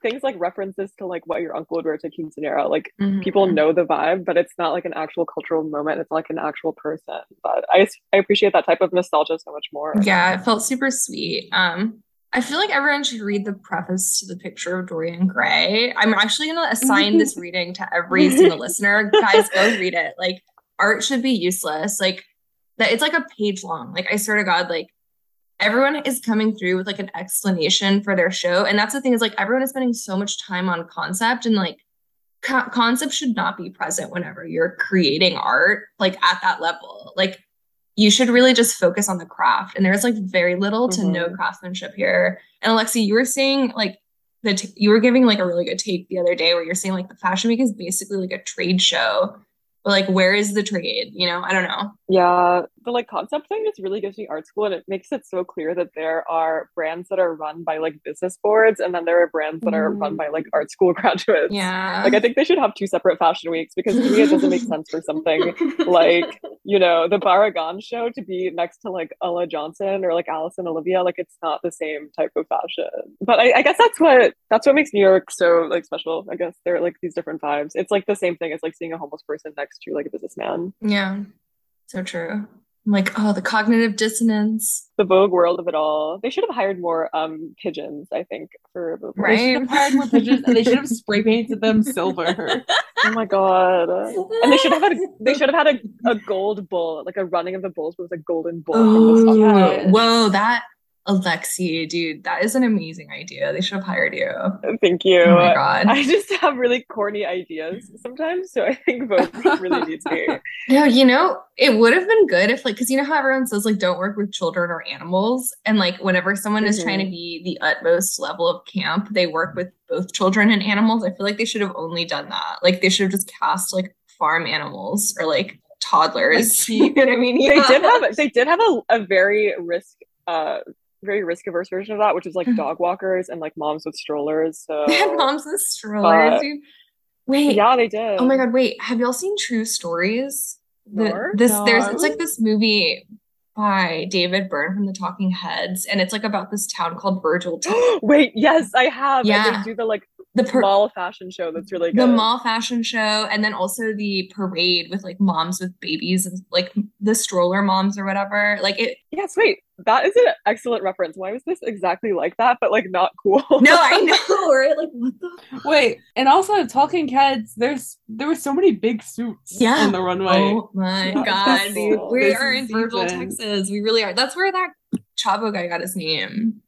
things like references to like what your uncle would wear to quinceanera, like mm-hmm. people know the vibe, but it's not like an actual cultural moment. It's like an actual person. But I I appreciate that type of nostalgia so much more. Yeah, it felt super sweet. Um I feel like everyone should read the preface to the picture of Dorian Gray. I'm actually going to assign this *laughs* reading to every single listener. Guys, go read it. Like, art should be useless. Like, that it's like a page long. Like, I swear to God, like, everyone is coming through with like an explanation for their show. And that's the thing is like, everyone is spending so much time on concept and like, co- concept should not be present whenever you're creating art, like, at that level. Like, you should really just focus on the craft. And there's like very little to mm-hmm. no craftsmanship here. And Alexi, you were saying like that t- you were giving like a really good take the other day where you're saying like the fashion week is basically like a trade show but like where is the trade you know i don't know yeah. The like concept thing just really gives me art school and it makes it so clear that there are brands that are run by like business boards and then there are brands that are run mm. by like art school *laughs* graduates. Yeah. Like i think they should have two separate fashion weeks because to me it doesn't make sense for something *laughs* like you know the Barragán show to be next to like Ella Johnson or like Allison Olivia. Like it's not the same type of fashion. But I, I guess that's what that's what makes new york so like special i guess. There are like these different vibes. It's like the same thing as like seeing a homeless person next to like a businessman. Yeah, so true. I'm like, oh, the cognitive dissonance. The Vogue world of it all. They should have hired more um pigeons, I think, for Vogue. Right? They should have hired more pigeons and they should have *laughs* spray painted them silver. *laughs* oh my god. And they should have had a, they should have had a, a gold bull, like a running of the bulls with a golden bull. Oh, yeah. Whoa, that Alexi, dude, that is an amazing idea. They should have hired you. Thank you. Oh my god. I just have really corny ideas sometimes, so I think Vogue really needs *laughs* me. No, you know, it would have been good if like because you know how everyone says like don't work with children or animals. And like whenever someone mm-hmm. is trying to mm-hmm. be the utmost level of camp, they work with both children and animals. I feel like they should have only done that. Like they should have just cast like farm animals or like toddlers. Like, *laughs* you know what I mean? Yeah. They did have they did have a, a very risk uh very risk averse version of that, which is like dog walkers and like moms with strollers. So *laughs* moms with strollers. Uh, wait, yeah, they did. Oh my god, wait, have y'all seen True Stories? The, this no. there's it's like this movie by David Byrne from the Talking Heads, and it's like about this town called Virgil. *gasps* Wait, yes, I have. Yeah, and they do the like the per- mall fashion show that's really good. The mall fashion show, and then also the parade with like moms with babies and like the stroller moms or whatever. Like it. Yes, wait, that is an excellent reference. Why was this exactly like that, but like not cool? *laughs* no, I *laughs* know, right? Like what the? Wait, and also Talking Heads. There's there were so many big suits. Yeah. on the runway. Oh my god, we are in Virgil, Texas. We really are. That's where that Chapo guy got his name.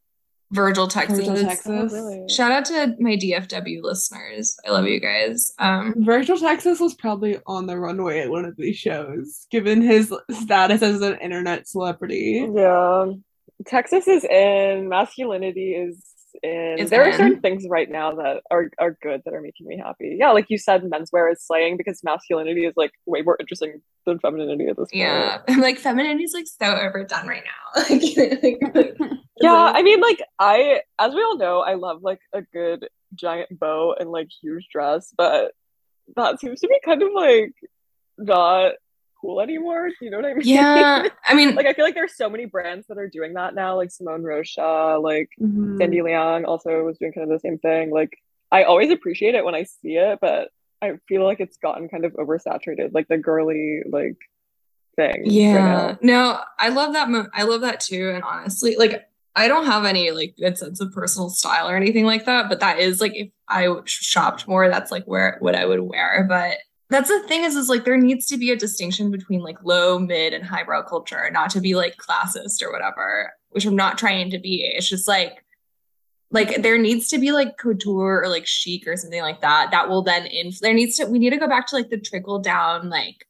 Virgil, Texas. Virgil, Texas. Oh, really? Shout out to my DFW listeners. I love you guys. Um, Virgil, Texas was probably on the runway at one of these shows, given his status as an internet celebrity. Yeah. Texas is in, masculinity is in. It's there in. are certain things right now that are, are good that are making me happy. Yeah, like you said, menswear is slaying because masculinity is like way more interesting than femininity at this point. Yeah. *laughs* like femininity is like so overdone right now. *laughs* like, *laughs* yeah, I mean, like I, as we all know, I love like a good giant bow and like huge dress, but that seems to be kind of like not cool anymore. Do you know what I *laughs* mean? Yeah, I mean, like I feel like there's so many brands that are doing that now, like Simone Rocha, like mm-hmm. Sandy Liang also was doing kind of the same thing. Like I always appreciate it when I see it, but I feel like it's gotten kind of oversaturated, like the girly like thing. Yeah, right no, I love that. Mo- I love that too, and honestly, like I don't have any like good sense of personal style or anything like that, but that is like if I shopped more, that's like where what I would wear. But that's the thing is is like there needs to be a distinction between like low, mid, and highbrow culture, not to be like classist or whatever, which I'm not trying to be. It's just like like there needs to be like couture or like chic or something like that that will then in there needs to we need to go back to like the trickle down like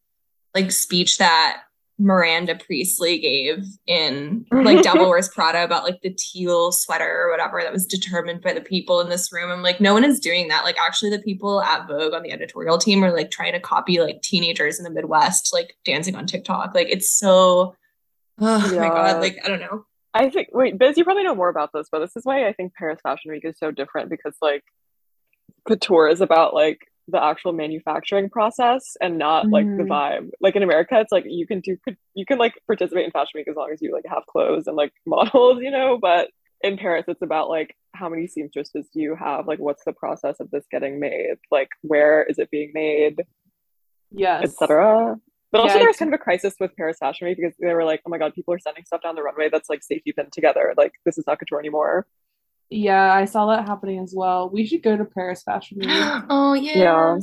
like speech that Miranda Priestly gave in mm-hmm. like Devil Wears Prada about like the teal sweater or whatever that was determined by the people in this room. I'm like, no one is doing that. Like, actually, the people at Vogue on the editorial team are like trying to copy like teenagers in the Midwest, like dancing on TikTok. Like, it's so, *sighs* oh yeah. my God. Like, I don't know. I think, wait, Biz, you probably know more about this, but this is why I think Paris Fashion Week is so different because like couture is about like the actual manufacturing process and not mm-hmm. like the mm-hmm. vibe. Like in America, it's like you can do you can like participate in fashion week as long as you like have clothes and like *laughs* models, you know. But in Paris, it's about like how many seamstresses do you have? Like what's the process of this getting made? Like where is it being made? Yes, etc. But also, yeah, there's kind of a crisis with Paris Fashion Week because they were like, "Oh my god, people are sending stuff down the runway that's like safety pin together. Like this is not couture anymore." Yeah, I saw that happening as well. We should go to Paris Fashion *gasps* Week. oh yes. Yeah.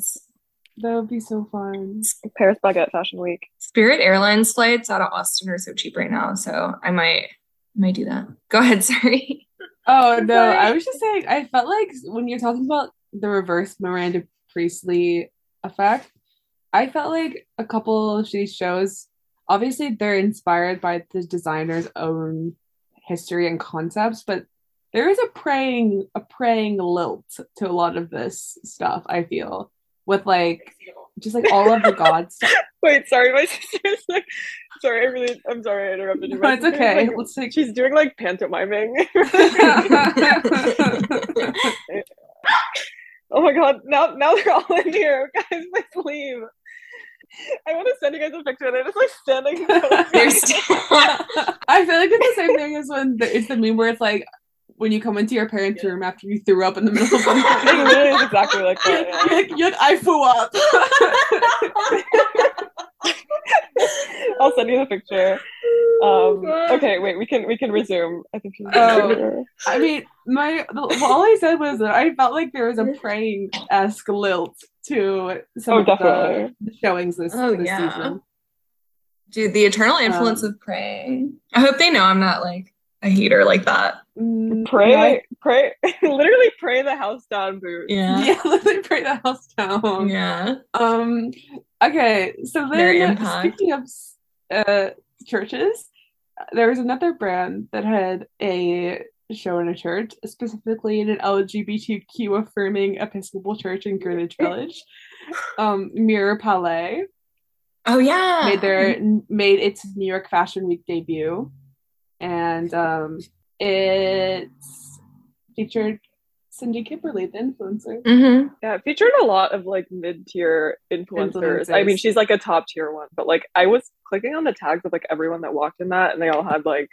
That would be so fun. Paris Baguette Fashion Week. Spirit Airlines flights out of Austin are so cheap right now, so I might might do that. *laughs* Go ahead, sorry. Oh no, sorry. I was just saying I felt like when you're talking about the reverse Miranda Priestly effect, I felt like a couple of these shows, obviously they're inspired by the designer's own history and concepts, but there is a praying a praying lilt to a lot of this stuff i feel with like just like all of the *laughs* gods wait sorry my *laughs* sister's like sorry i really i'm sorry i interrupted you no, it's okay like, let's take she's doing like pantomiming *laughs* oh my god now now they're all in here guys please leave I want to send you guys a picture. They're just like standing. They're st- I feel like it's the same thing as when the, it's the meme where it's like when you come into your parents' room after you threw up in the middle of the *laughs* night. it really is exactly like that. Yeah. You're, like, you're like, I threw up. *laughs* I'll send you the picture. Um, okay, wait, we can we can resume. I think. Um, I mean, my all I said was that I felt like there was a praying esque lilt to some oh, of the, the, showings this, oh, this yeah. season. Dude, the eternal influence um, of praying. I hope they know I'm not like a hater like that. Mm, pray, yeah. pray, *laughs* literally pray the house down, boot. Yeah, *laughs* yeah, literally pray the house down. Yeah. Um. Okay, so then speaking of uh churches, there was another brand that had a show in a church, specifically in an LGBTQ affirming Episcopal church in Greenwich *laughs* Village. Um, Mirror Palais. Oh yeah, made their made its New York Fashion Week debut and um, it's featured Cindy Kimberly, the influencer. Mm-hmm. Yeah, featured a lot of like mid-tier influencers. influencers. I mean, she's like a top tier one, but like I was clicking on the tags of like everyone that walked in that, and they all had like,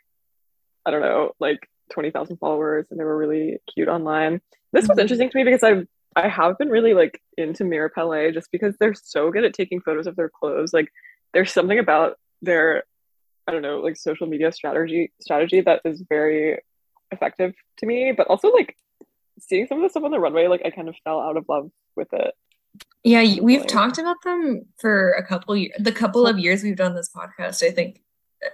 I don't know, like twenty thousand followers, and they were really cute online. This was mm-hmm. interesting to me because I've I have been really like into Mirror Palais just because they're so good at taking photos of their clothes. Like, there's something about their I don't know, like social media strategy strategy that is very effective to me, but also like seeing some of the stuff on the runway, like I kind of fell out of love with it. Yeah, we've talked about them for a couple years. The couple of years we've done this podcast, I think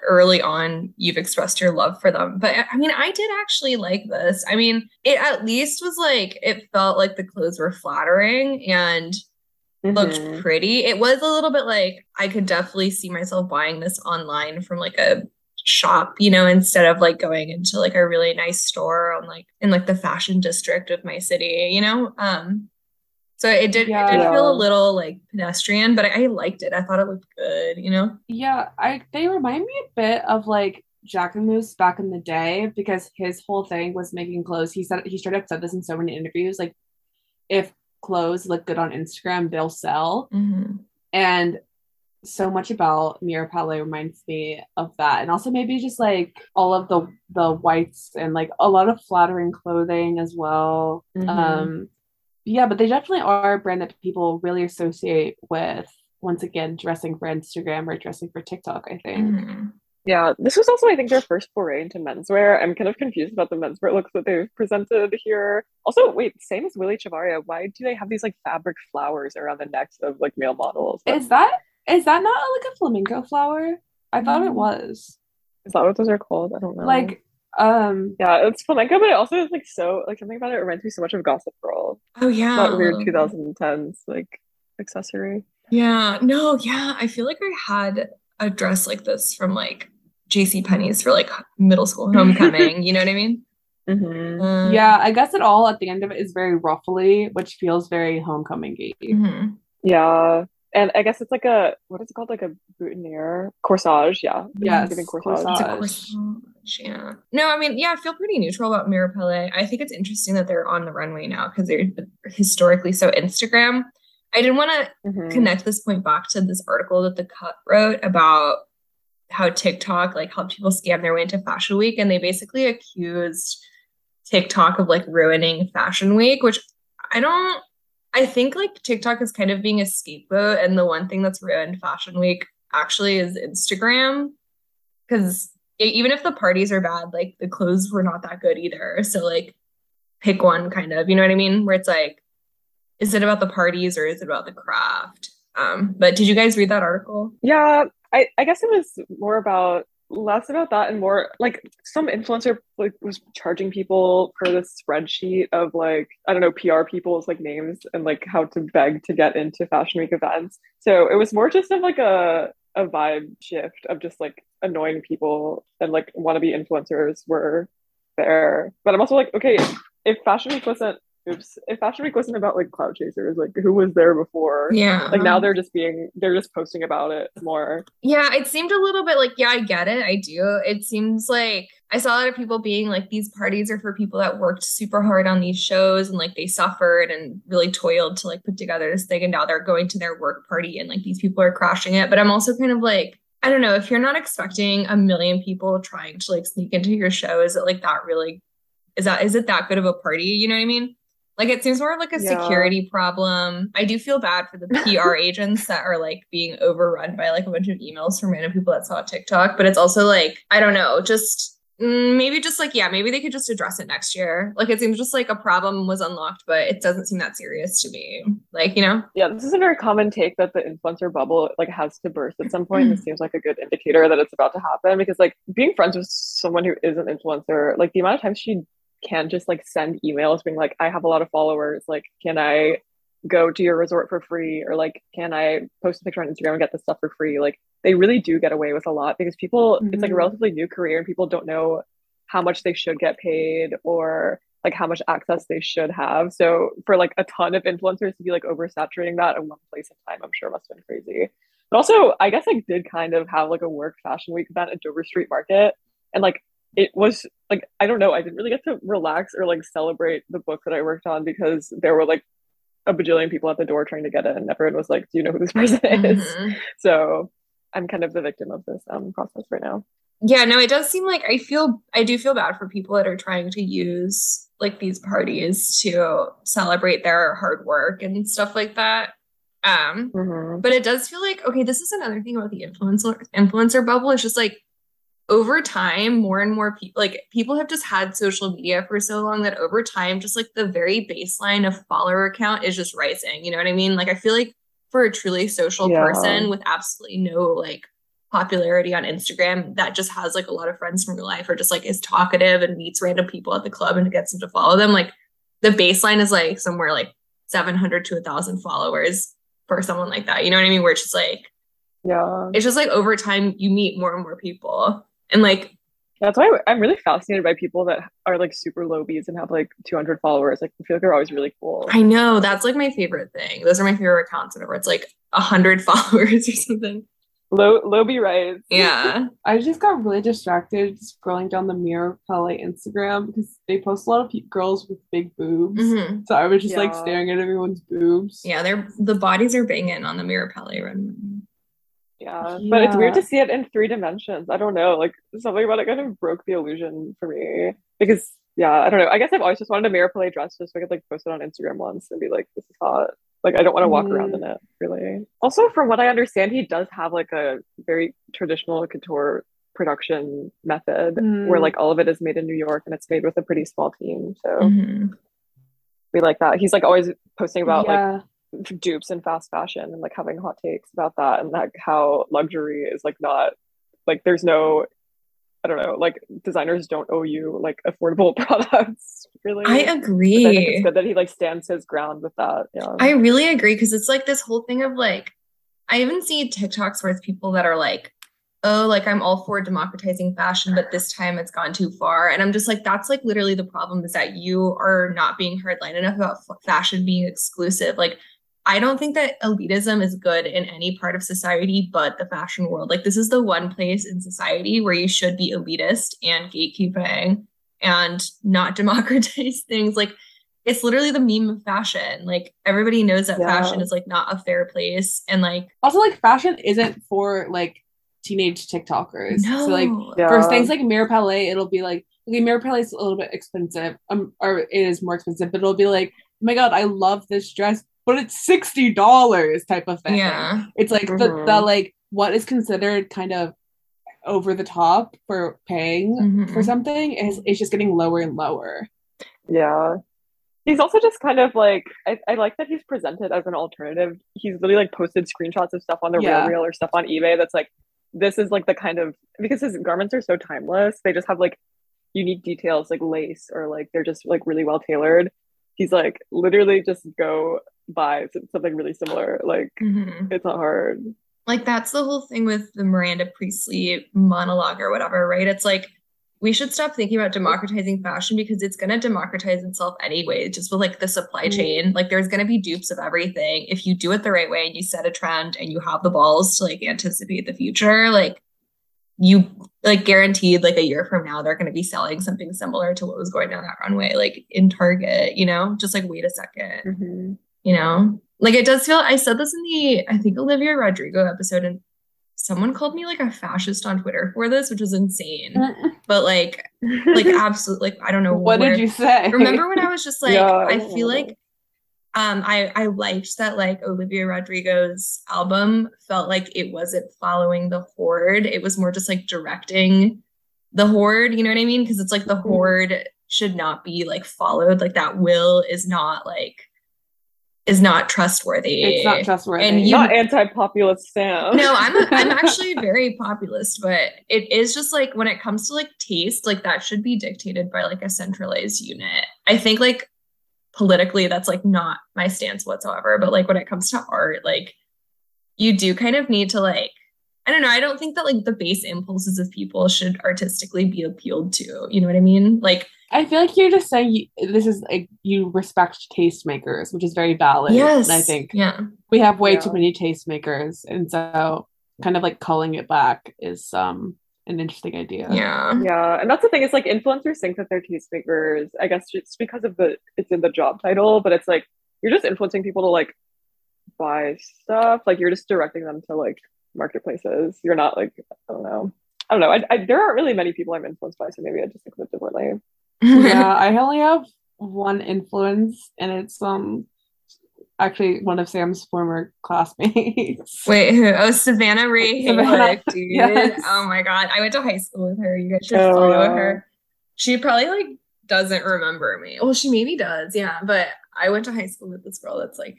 early on you've expressed your love for them. But I mean, I did actually like this. I mean, it at least was like it felt like the clothes were flattering and mm-hmm. looked pretty. It was a little bit like I could definitely see myself buying this online from like a shop, you know, instead of like going into like a really nice store on like in like the fashion district of my city, you know? Um so it did yeah. it did feel a little like pedestrian, but I, I, liked it. I thought it looked good, you know? Yeah, I they remind me a bit of like Jacquemus back in the day because his whole thing was making clothes. He said he straight up said this in so many interviews. Like if clothes look good on Instagram, they'll sell. Mm-hmm. And so much about Mirror Palais reminds me of that. And also maybe just like all of the the whites and like a lot of flattering clothing as well. Mm-hmm. Um yeah, but they definitely are a brand that people really associate with once again dressing for Instagram or dressing for TikTok, I think. Mm-hmm. Yeah, this was also, I think, their first foray into menswear. I'm kind of confused about the menswear looks that they've presented here. Also, wait, same as Willy Chavarria. Why do they have these like fabric flowers around the necks of like male models? Is that is that not like a flamenco flower? I thought it mm. was. Is that what those are called? I don't know. Like, um, yeah, it's flamenco, but it also is like so like something about it reminds me so much of Gossip Girl. Oh yeah, that weird 2010s like accessory. Yeah, no, yeah, I feel like I had a dress like this from like J.C. Penney's for like middle school homecoming. you know what I mean? *laughs* Mm-hmm. Uh, yeah, I guess it all at the end of it is very ruffly, which feels very homecoming-y. Mm-hmm. Yeah, and I guess it's like a what is it called? Like a boutonniere corsage. Yeah. Yeah. Corsage. corsage. Yeah. No, I mean, yeah, I feel pretty neutral about Mirror Palais. I think it's interesting that they're on the runway now because they're historically so Instagram. I didn't want to mm-hmm. connect this point back to this article that the cut wrote about how TikTok like helped people scam their way into Fashion Week, and they basically accused TikTok of like ruining Fashion Week, which I don't I think like TikTok is kind of being a scapegoat, and the one thing that's ruined Fashion Week actually is Instagram, because even if the parties are bad, like the clothes were not that good either. So like, pick one kind of, you know what I mean? Where it's like, is it about the parties or is it about the craft? Um, but did you guys read that article? Yeah, I I guess it was more about less about that and more like some influencer like was charging people for this spreadsheet of like I don't know PR people's like names and like how to beg to get into fashion week events. So it was more just of like a a vibe shift of just like annoying people and like wannabe influencers were there. But I'm also like, okay, if fashion week wasn't oops. If fashion week wasn't about like cloud chasers like who was there before? Yeah. Like now they're just being they're just posting about it more. Yeah it seemed a little bit like yeah i get it. I do. It seems like i saw a lot of people being like these parties are for people that worked super hard on these shows and like they suffered and really toiled to like put together this thing and now they're going to their work party and like these people are crashing it. But i'm also kind of like I don't know if you're not expecting a million people trying to like sneak into your show, is it like that really is that is it that good of a party? You know what I mean? Like it seems more like a yeah. security problem. I do feel bad for the *laughs* PR agents that are like being overrun by like a bunch of emails from random people that saw TikTok, but it's also like, I don't know, just mm, maybe just like, yeah, maybe they could just address it next year. Like it seems just like a problem was unlocked, but it doesn't seem that serious to me. Like, you know? Yeah, this is a very common take that the influencer bubble like has to burst at some point. this seems like a good indicator that it's about to happen because like being friends with someone who is an influencer, like the amount of times she can just like send emails being like, I have a lot of followers. Like, can I go to your resort for free? Or like, can I post a picture on Instagram and get this stuff for free? Like, they really do get away with a lot because people, mm-hmm. it's like a mm-hmm. relatively new career and people don't know how much they should get paid or like how much access they should have. So for like a ton of influencers to be like oversaturating that in one place in time, I'm sure must have been crazy. But also, I guess I did kind of have like a work fashion week event at Dover Street Market. And like it was like I don't know, I didn't really get to relax or like celebrate the book that I worked on because there were like a bajillion people at the door trying to get it, and everyone was like, "Do you know who this person is?" Mm-hmm. *laughs* So I'm kind of the victim of this um, process right now. Yeah, no, it does seem like I feel I do feel bad for people that are trying to use like these parties to celebrate their hard work and stuff like that. Um, mm-hmm. but it does feel like okay, this is another thing about the influencer influencer bubble. It's just like over time, more and more people like people have just had social media for so long that over time, just like the very baseline of follower count is just rising. You know what I mean? Like I feel like for a truly social yeah. person with absolutely no like popularity on Instagram that just has like a lot of friends from real life or just like is talkative and meets random people at the club and gets them to follow them. Like the baseline is like somewhere like 700 to a thousand followers for someone like that. You know what I mean? Where it's just like, yeah, it's just like over time you meet more and more people and like that's why I'm really fascinated by people that are like super low beats and have like 200 followers. Like, I feel like they're always really cool. I know that's like my favorite thing. Those are my favorite accounts. Whenever it's like a hundred *laughs* followers or something. Low low B rights. Yeah. *laughs* I just got really distracted scrolling down the Mirror Palais Instagram because they post a lot of pe- girls with big boobs. Mm-hmm. So I was just yeah. like staring at everyone's boobs. Yeah, they're the bodies are banging on the Mirror Palais run. Yeah. yeah. But it's weird to see it in three dimensions. I don't know. Like something about it kind of broke the illusion for me. Because yeah, I don't know. I guess I've always just wanted a Mirror Palais dress just so I could like post it on Instagram once and be like, this is hot. Like I don't want to walk mm. around in mm. it really. Also, from what I understand, he does have like a very traditional couture production method mm. where like all of it is made in New York and it's made with a pretty small team. So mm-hmm. we like that. He's like always posting about yeah. like dupes in fast fashion and like having hot takes about that and like how luxury is like not like there's no I don't know, like designers don't owe you like affordable *laughs* products. Really, I agree. I it's good that he like stands his ground with that. Yeah, I really agree because it's like this whole thing of like, I even see TikToks where it's people that are like, oh, like I'm all for democratizing fashion, but this time it's gone too far, and I'm just like, that's like literally the problem is that you are not being heard hardline enough about fashion being exclusive. Like I don't think that elitism is good in any part of society but the fashion world. Like, this is the one place in society where you should be elitist and gatekeeping and not *laughs* democratize things. Like, it's literally the meme of fashion. Like, everybody knows that yeah. fashion is like not a fair place. And like, also, like, fashion isn't for like teenage TikTokers. No. So, like, yeah. for things like Mirror Palais, it'll be like, okay, Mirror Palais is a little bit expensive, um, or it is more expensive, but it'll be like, oh my god, I love this dress but it's sixty dollars type of thing. Yeah, it's like mm-hmm. the, the mm-hmm. like what is considered kind of over the top for paying mm-hmm. for something is it's just getting lower and lower. Yeah. He's also just kind of like I, I like that he's presented as an alternative. He's really like posted screenshots of stuff on the yeah. real real or stuff on eBay that's like this is like the kind of because his garments are so timeless, they just have like unique details like lace or like they're just like really well tailored. He's like literally just go buy something really similar. Like mm-hmm. it's not hard. Like that's the whole thing with the Miranda Priestly monologue or whatever, right? It's like we should stop thinking about democratizing fashion because it's going to democratize itself anyway just with like the supply mm-hmm. chain like there's going to be dupes of everything if you do it the right way and you set a trend and you have the balls to like anticipate the future like you like guaranteed like a year from now they're going to be selling something similar to what was going down that runway like in target you know just like wait a 2nd mm-hmm you know? Like it does feel i said this in the i think olivia rodrigo episode and someone called me like a fascist on twitter for this which was insane. *laughs* But like like absolutely like i don't know what where, did you say? Remember when i was just like yeah, i feel like um i i liked that like olivia rodrigo's album felt like it wasn't following the horde. It was more just like directing the horde you know what i mean? Because it's like the mm-hmm. horde should not be like followed. Like that will is not like is not trustworthy. It's not trustworthy. And you, not anti-populist Sam. No, I'm a, *laughs* I'm actually very populist, but it is just like when it comes to like taste, like that should be dictated by like a centralized unit. I think like politically that's like not my stance whatsoever, but like when it comes to art, like you do kind of need to like I don't know. I don't think that like the base impulses of people should artistically be appealed to. You know what I mean? Like I feel like you're just saying you, this is like you respect tastemakers, which is very valid. Yes, and I think yeah, we have way yeah. too many tastemakers, and so kind of like calling it back is um an interesting idea. Yeah. Yeah. And that's the thing, it's like influencers think that they're tastemakers. I guess just because of the it's in the job title, but it's like you're just influencing people to like buy stuff. Like you're just directing them to like marketplaces. You're not like, I don't know. I don't know. I, I there aren't really many people I'm influenced by, so maybe I just think of it differently. Yeah, *laughs* I only have one influence, and it's um actually one of Sam's former classmates. *laughs* Wait, who? Oh, Savannah Ray dude. Yes. Oh my god, I went to high school with her. You guys should oh, follow her. She probably like doesn't remember me. Well, she maybe does, yeah. But I went to high school with this girl that's like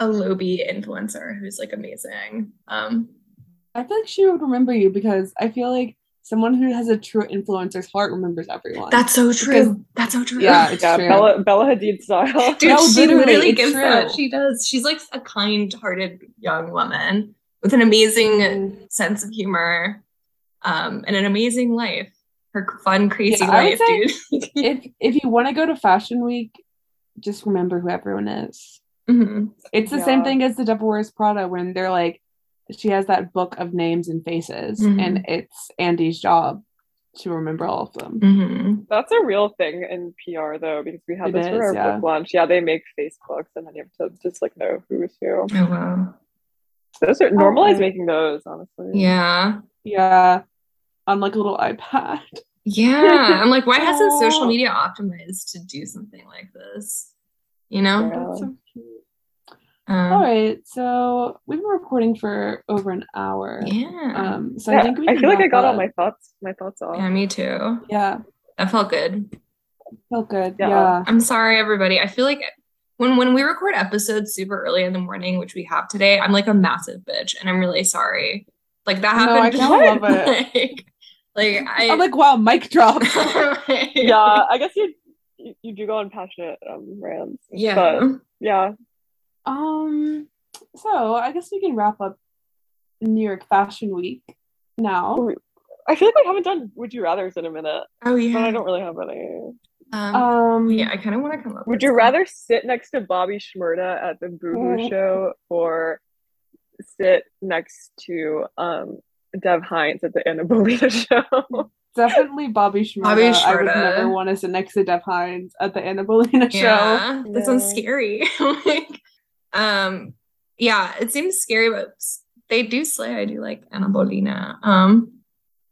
a Lobi influencer who's like amazing. Um, I feel like she would remember you because I feel like someone who has a true influencer's heart remembers everyone. That's so true. Because, That's so true. Yeah, it's yeah, true. Bella, Bella Hadid style. Dude, no, she literally gives true. that. She does. She's like a kind-hearted young woman with an amazing mm. sense of humor, um, and an amazing life. Her fun, crazy yeah, life, dude. *laughs* if if you want to go to Fashion Week, just remember who everyone is. Mm-hmm. It's the yeah. same thing as the Devil Wears Prada when they're like she has that book of names and faces, mm-hmm. and it's Andy's job to remember all of them. Mm-hmm. That's a real thing in PR though, because we had it this is, for our yeah. book launch. Yeah, they make face books, and then you have to just like know who's who. Oh wow. Those are normalize oh, making those, honestly. Yeah. Yeah. On like a little iPad. Yeah. *laughs* I'm like, why hasn't social media optimized to do something like this? You know? Yeah. That's so cute. Um, All right, so we've been recording for over an hour. Yeah. Um. So yeah, I think we. I feel like I got up. all my thoughts. My thoughts off. Yeah, me too. Yeah. That felt good. Felt good. Yeah. yeah. I'm sorry, everybody. I feel like when when we record episodes super early in the morning, which we have today, I'm like a massive bitch, and I'm really sorry. Like that happened. No, I kind of love it. *laughs* like, like I, am like, wow, mic drop. *laughs* yeah, I guess you, you you do go on passionate um rants. Yeah. But yeah, um, so I guess we can wrap up New York Fashion Week now. I feel like we haven't done Would You Rather's in a minute. Oh yeah, but I don't really have any. Um, um yeah, I kind of want to come up. Would you rather sit next to Bobby Shmurda at the Boohoo mm. show or sit next to um Dev Hynes at the Anna Bolena *laughs* show? Definitely Bobby Shmurda. Bobby Shmurda. I would never want to sit next to Dev Hynes at the Anna Bolena show. Yeah, that sounds scary. *laughs* like um, yeah, it seems scary, but they do slay. I do like Anna Bolena. Um,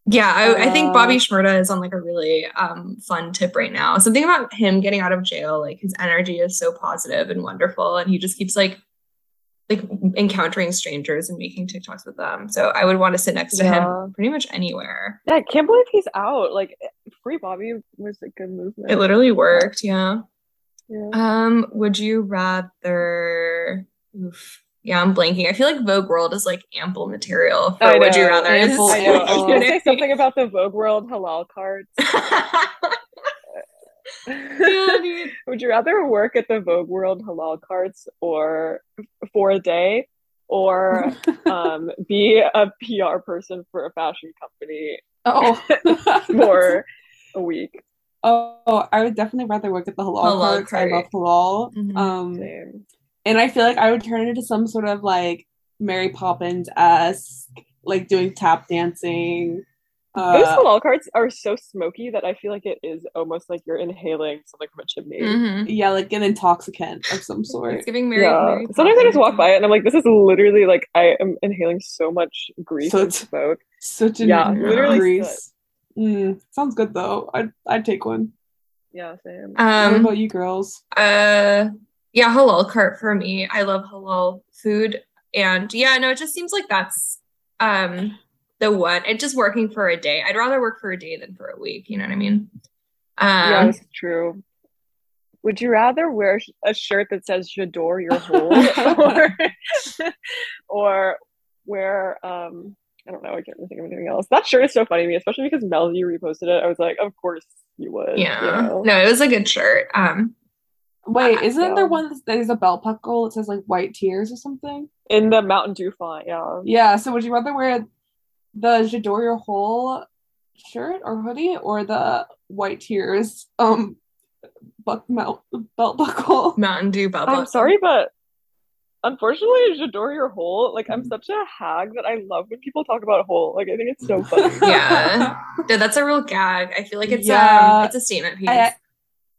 yeah, I, I, think Bobby. Shmurda is on like a really um, fun tip right now. Something about him getting out of jail, like his energy is so positive and wonderful, and he just keeps like like encountering strangers and making TikToks with them. So I would want to sit next to yeah. him pretty much anywhere. Yeah, I can't believe he's out. Like free Bobby was a good movement. It literally worked. Yeah. Yeah. Um, would you rather? Oof. Yeah, I'm blanking. I feel like Vogue World is like ample material for Would You Rather. *laughs* I, know. I was gonna say *laughs* something about the Vogue World halal cards. *laughs* yeah, Would you rather work at the Vogue World halal carts or for a day, or um, be a PR person for a fashion company? Oh, for a week. Oh, I would definitely rather work at the halal, halal cart. I love halal. Mm-hmm. Um, Same. and I feel like I would turn it into some sort of like Mary Poppins esque, like doing tap dancing. Uh, Those halal carts are so smoky that I feel like it is almost like you're inhaling something from a chimney. Mm-hmm. Yeah, like an intoxicant of some sort. It's giving Mary. Yeah. Mary Sometimes I just walk by it and I'm like, this is literally like I am inhaling so much grease and smoke. Such a yeah, literally grease. Mm, sounds good though. I'd I'd take one. Yeah, same. Um, what about you girls? Uh, yeah, halal cart for me. I love halal food, and yeah, no, it just seems like that's um the one. It's just working for a day. I'd rather work for a day than for a week. You know what I mean? Um, yeah, that's true. Would you rather wear a shirt that says "J'adore your hole" *laughs* *laughs* or, or wear um I don't know. I can't really think of anything else. That shirt is so funny to me, especially because Melody reposted it. I was like, of course you would. Yeah. You know? No, it was a good shirt. Um, Wait, isn't yeah. there one that is a belt buckle that says like white tears or something? In the Mountain Dew font, yeah. Yeah. So would you rather wear the J'adore your hole shirt or hoodie or the white tears um buck mount belt buckle? Mountain Dew belt buckle. I'm sorry, but Unfortunately, J'adore your hole. Like I'm such a hag that I love when people talk about hole. Like I think it's so *laughs* funny. yeah, *laughs* yeah, that's a real gag. I feel like it's yeah. um, it's a statement piece. I,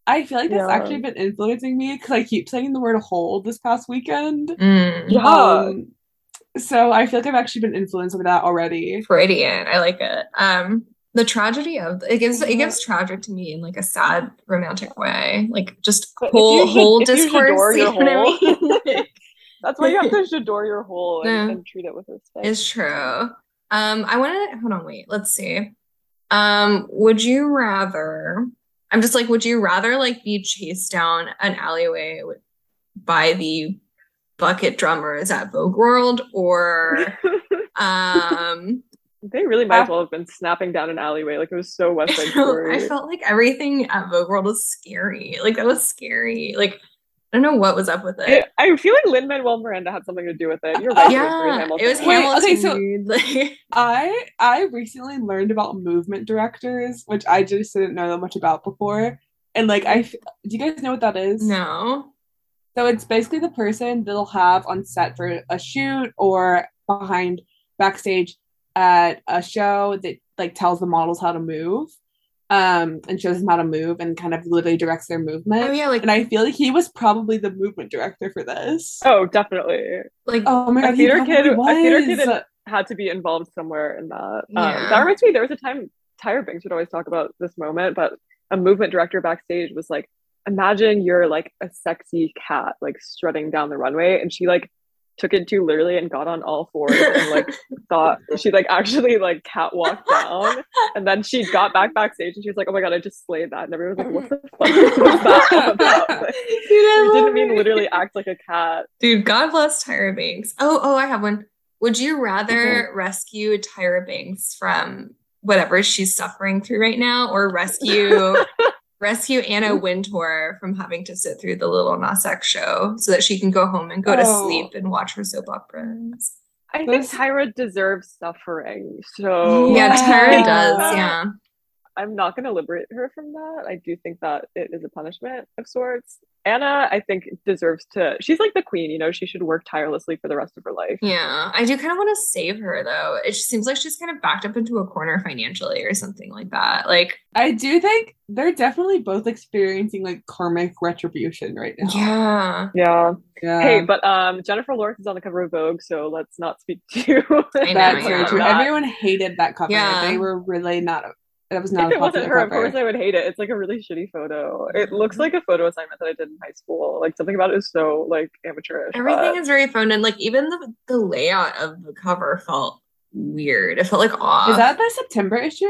I feel like that's yeah. actually been influencing me because I keep saying the word hole this past weekend. Mm. Yeah. Um, so I feel like I've actually been influenced by that already. Freudian. I like it. Um, the tragedy of it gives it gives tragic to me in like a sad romantic way. Like just whole should, whole *laughs* discourse. You, you know what I mean? That's why you have to *laughs* adore your hole and, and treat it with respect. It's true. Um, I want to hold on. Wait, let's see. Um, would you rather? I'm just like, would you rather like be chased down an alleyway by the bucket drummers at Vogue World or *laughs* um they really might as well have been snapping down an alleyway. Like it was so West *laughs* Side Story. I felt like everything at Vogue World was scary. Like that was scary. Like I don't know what was up with it. I, I feel like Lin Manuel Miranda had something to do with it. You're right. yeah, it was Hamilton. okay, so *laughs* I I recently learned about movement directors, which I just didn't know that much about before. And like, I do you guys know what that is? No. So it's basically the person they'll have on set for a shoot or behind backstage at a show that like tells the models how to move um and shows them how to move and kind of literally directs their movement. Oh yeah, like and I feel like he was probably the movement director for this. Oh, definitely. Like oh my god, a theater kid, was. a theater kid had to be involved somewhere in that. Um, yeah. Um, that reminds me, there was a time Tyra Banks would always talk about this moment, but a movement director backstage was like, imagine you're like a sexy cat like strutting down the runway and she like took it too literally and got on all fours and like *laughs* thought she like actually like catwalked down. And then she got back backstage and she was like oh my god i just slayed that. And everyone was like what the fuck was that about? *laughs* Like, dude, didn't mean literally act like a cat. Dude god bless tyra banks. Oh oh i have one. Would you rather okay. rescue tyra banks from whatever she's suffering through right now or rescue *laughs* rescue Anna mm-hmm. Wintour from having to sit through the Lil Nas X show so that she can go home and go oh. to sleep and watch her soap operas. I think Tyra deserves suffering. So yeah, Tyra does. Yeah. I'm not going to liberate her from that. I do think that it is a punishment of sorts. Anna, I think, deserves to. She's like the queen, you know. She should work tirelessly for the rest of her life. Yeah, I do kind of want to save her though. It seems like she's kind of backed up into a corner financially or something like that. Like, I do think they're definitely both experiencing like karmic retribution right now. Yeah, yeah, yeah. Hey, but um, Jennifer Lawrence is on the cover of Vogue, so let's not speak *laughs* to. I know, That's very true. Everyone hated that cover. Yeah. They were really not that was *laughs* not. If it wasn't her, cover. of course I would hate it. It's like a really shitty photo. It looks like a photo assignment that I did in high school. Like something about it is so like amateurish. Everything but... is very phoned in. Like even the the layout of the cover felt weird. It felt like off. Is that the September issue?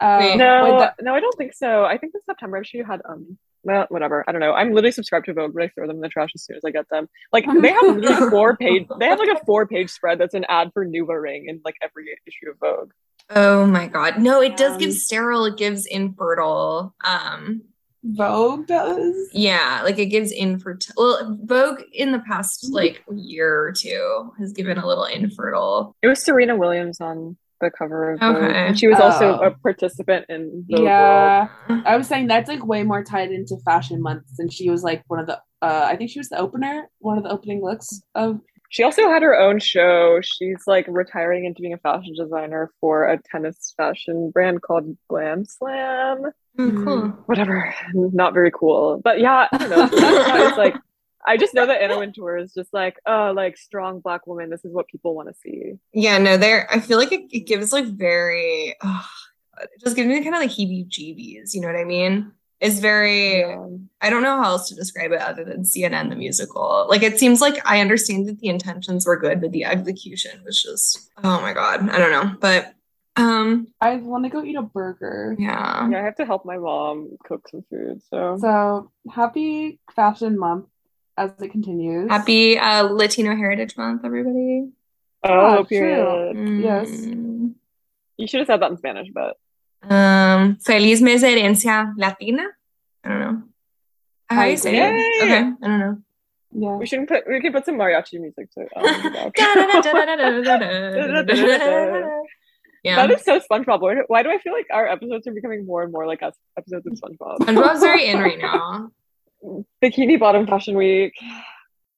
Uh, no, the... no, I don't think so. I think the September issue had um well, whatever. I don't know. I'm literally subscribed to Vogue, but I throw them in the trash as soon as I get them. Like *laughs* they have literally four page. They have like a four page spread that's an ad for NuvaRing in like every issue of Vogue. Oh my god. No, it does give sterile, it gives infertile. Um Vogue does? Yeah, like it gives infertile. Well, Vogue in the past mm-hmm. like year or two has given a little infertile. It was Serena Williams on the cover of Vogue. Okay. And she was oh. also a participant in Vogue Yeah. World. I was saying that's like way more tied into fashion months and she was like one of the uh I think she was the opener, one of the opening looks of she also had her own show. She's like retiring into being a fashion designer for a tennis fashion brand called Glam Slam. Mm, cool. Whatever. *laughs* Not very cool. But yeah, I don't know. it's like I just know that Anna Wintour is just like, oh, like strong black woman. This is what people want to see. Yeah, no, there. I feel like it, it gives like very, oh, it just gives me kind of like heebie-jeebies. You know what I mean? Is very yeah. I don't know how else to describe it other than CNN the musical. Like it seems like I understand that the intentions were good, but the execution was just oh my god. I don't know. But um I want to go eat a burger. Yeah. Yeah, I have to help my mom cook some food. So So happy fashion month as it continues. Happy uh Latino Heritage Month, everybody. Oh, oh period. Mm. Yes. You should have said that in Spanish, but um, Feliz Mes de Herencia Latina. I don't know. How you say it? Okay, I don't know. Yeah. We should put we can put some mariachi music to Yeah. That is so SpongeBob. Why, why do I feel like our episodes are becoming more and more like us episodes of SpongeBob? SpongeBob's very in right *laughs* now. Bikini Bottom Fashion Week.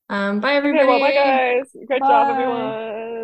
Um, bye everybody. Okay, well, bye guys. Great bye. job, everyone.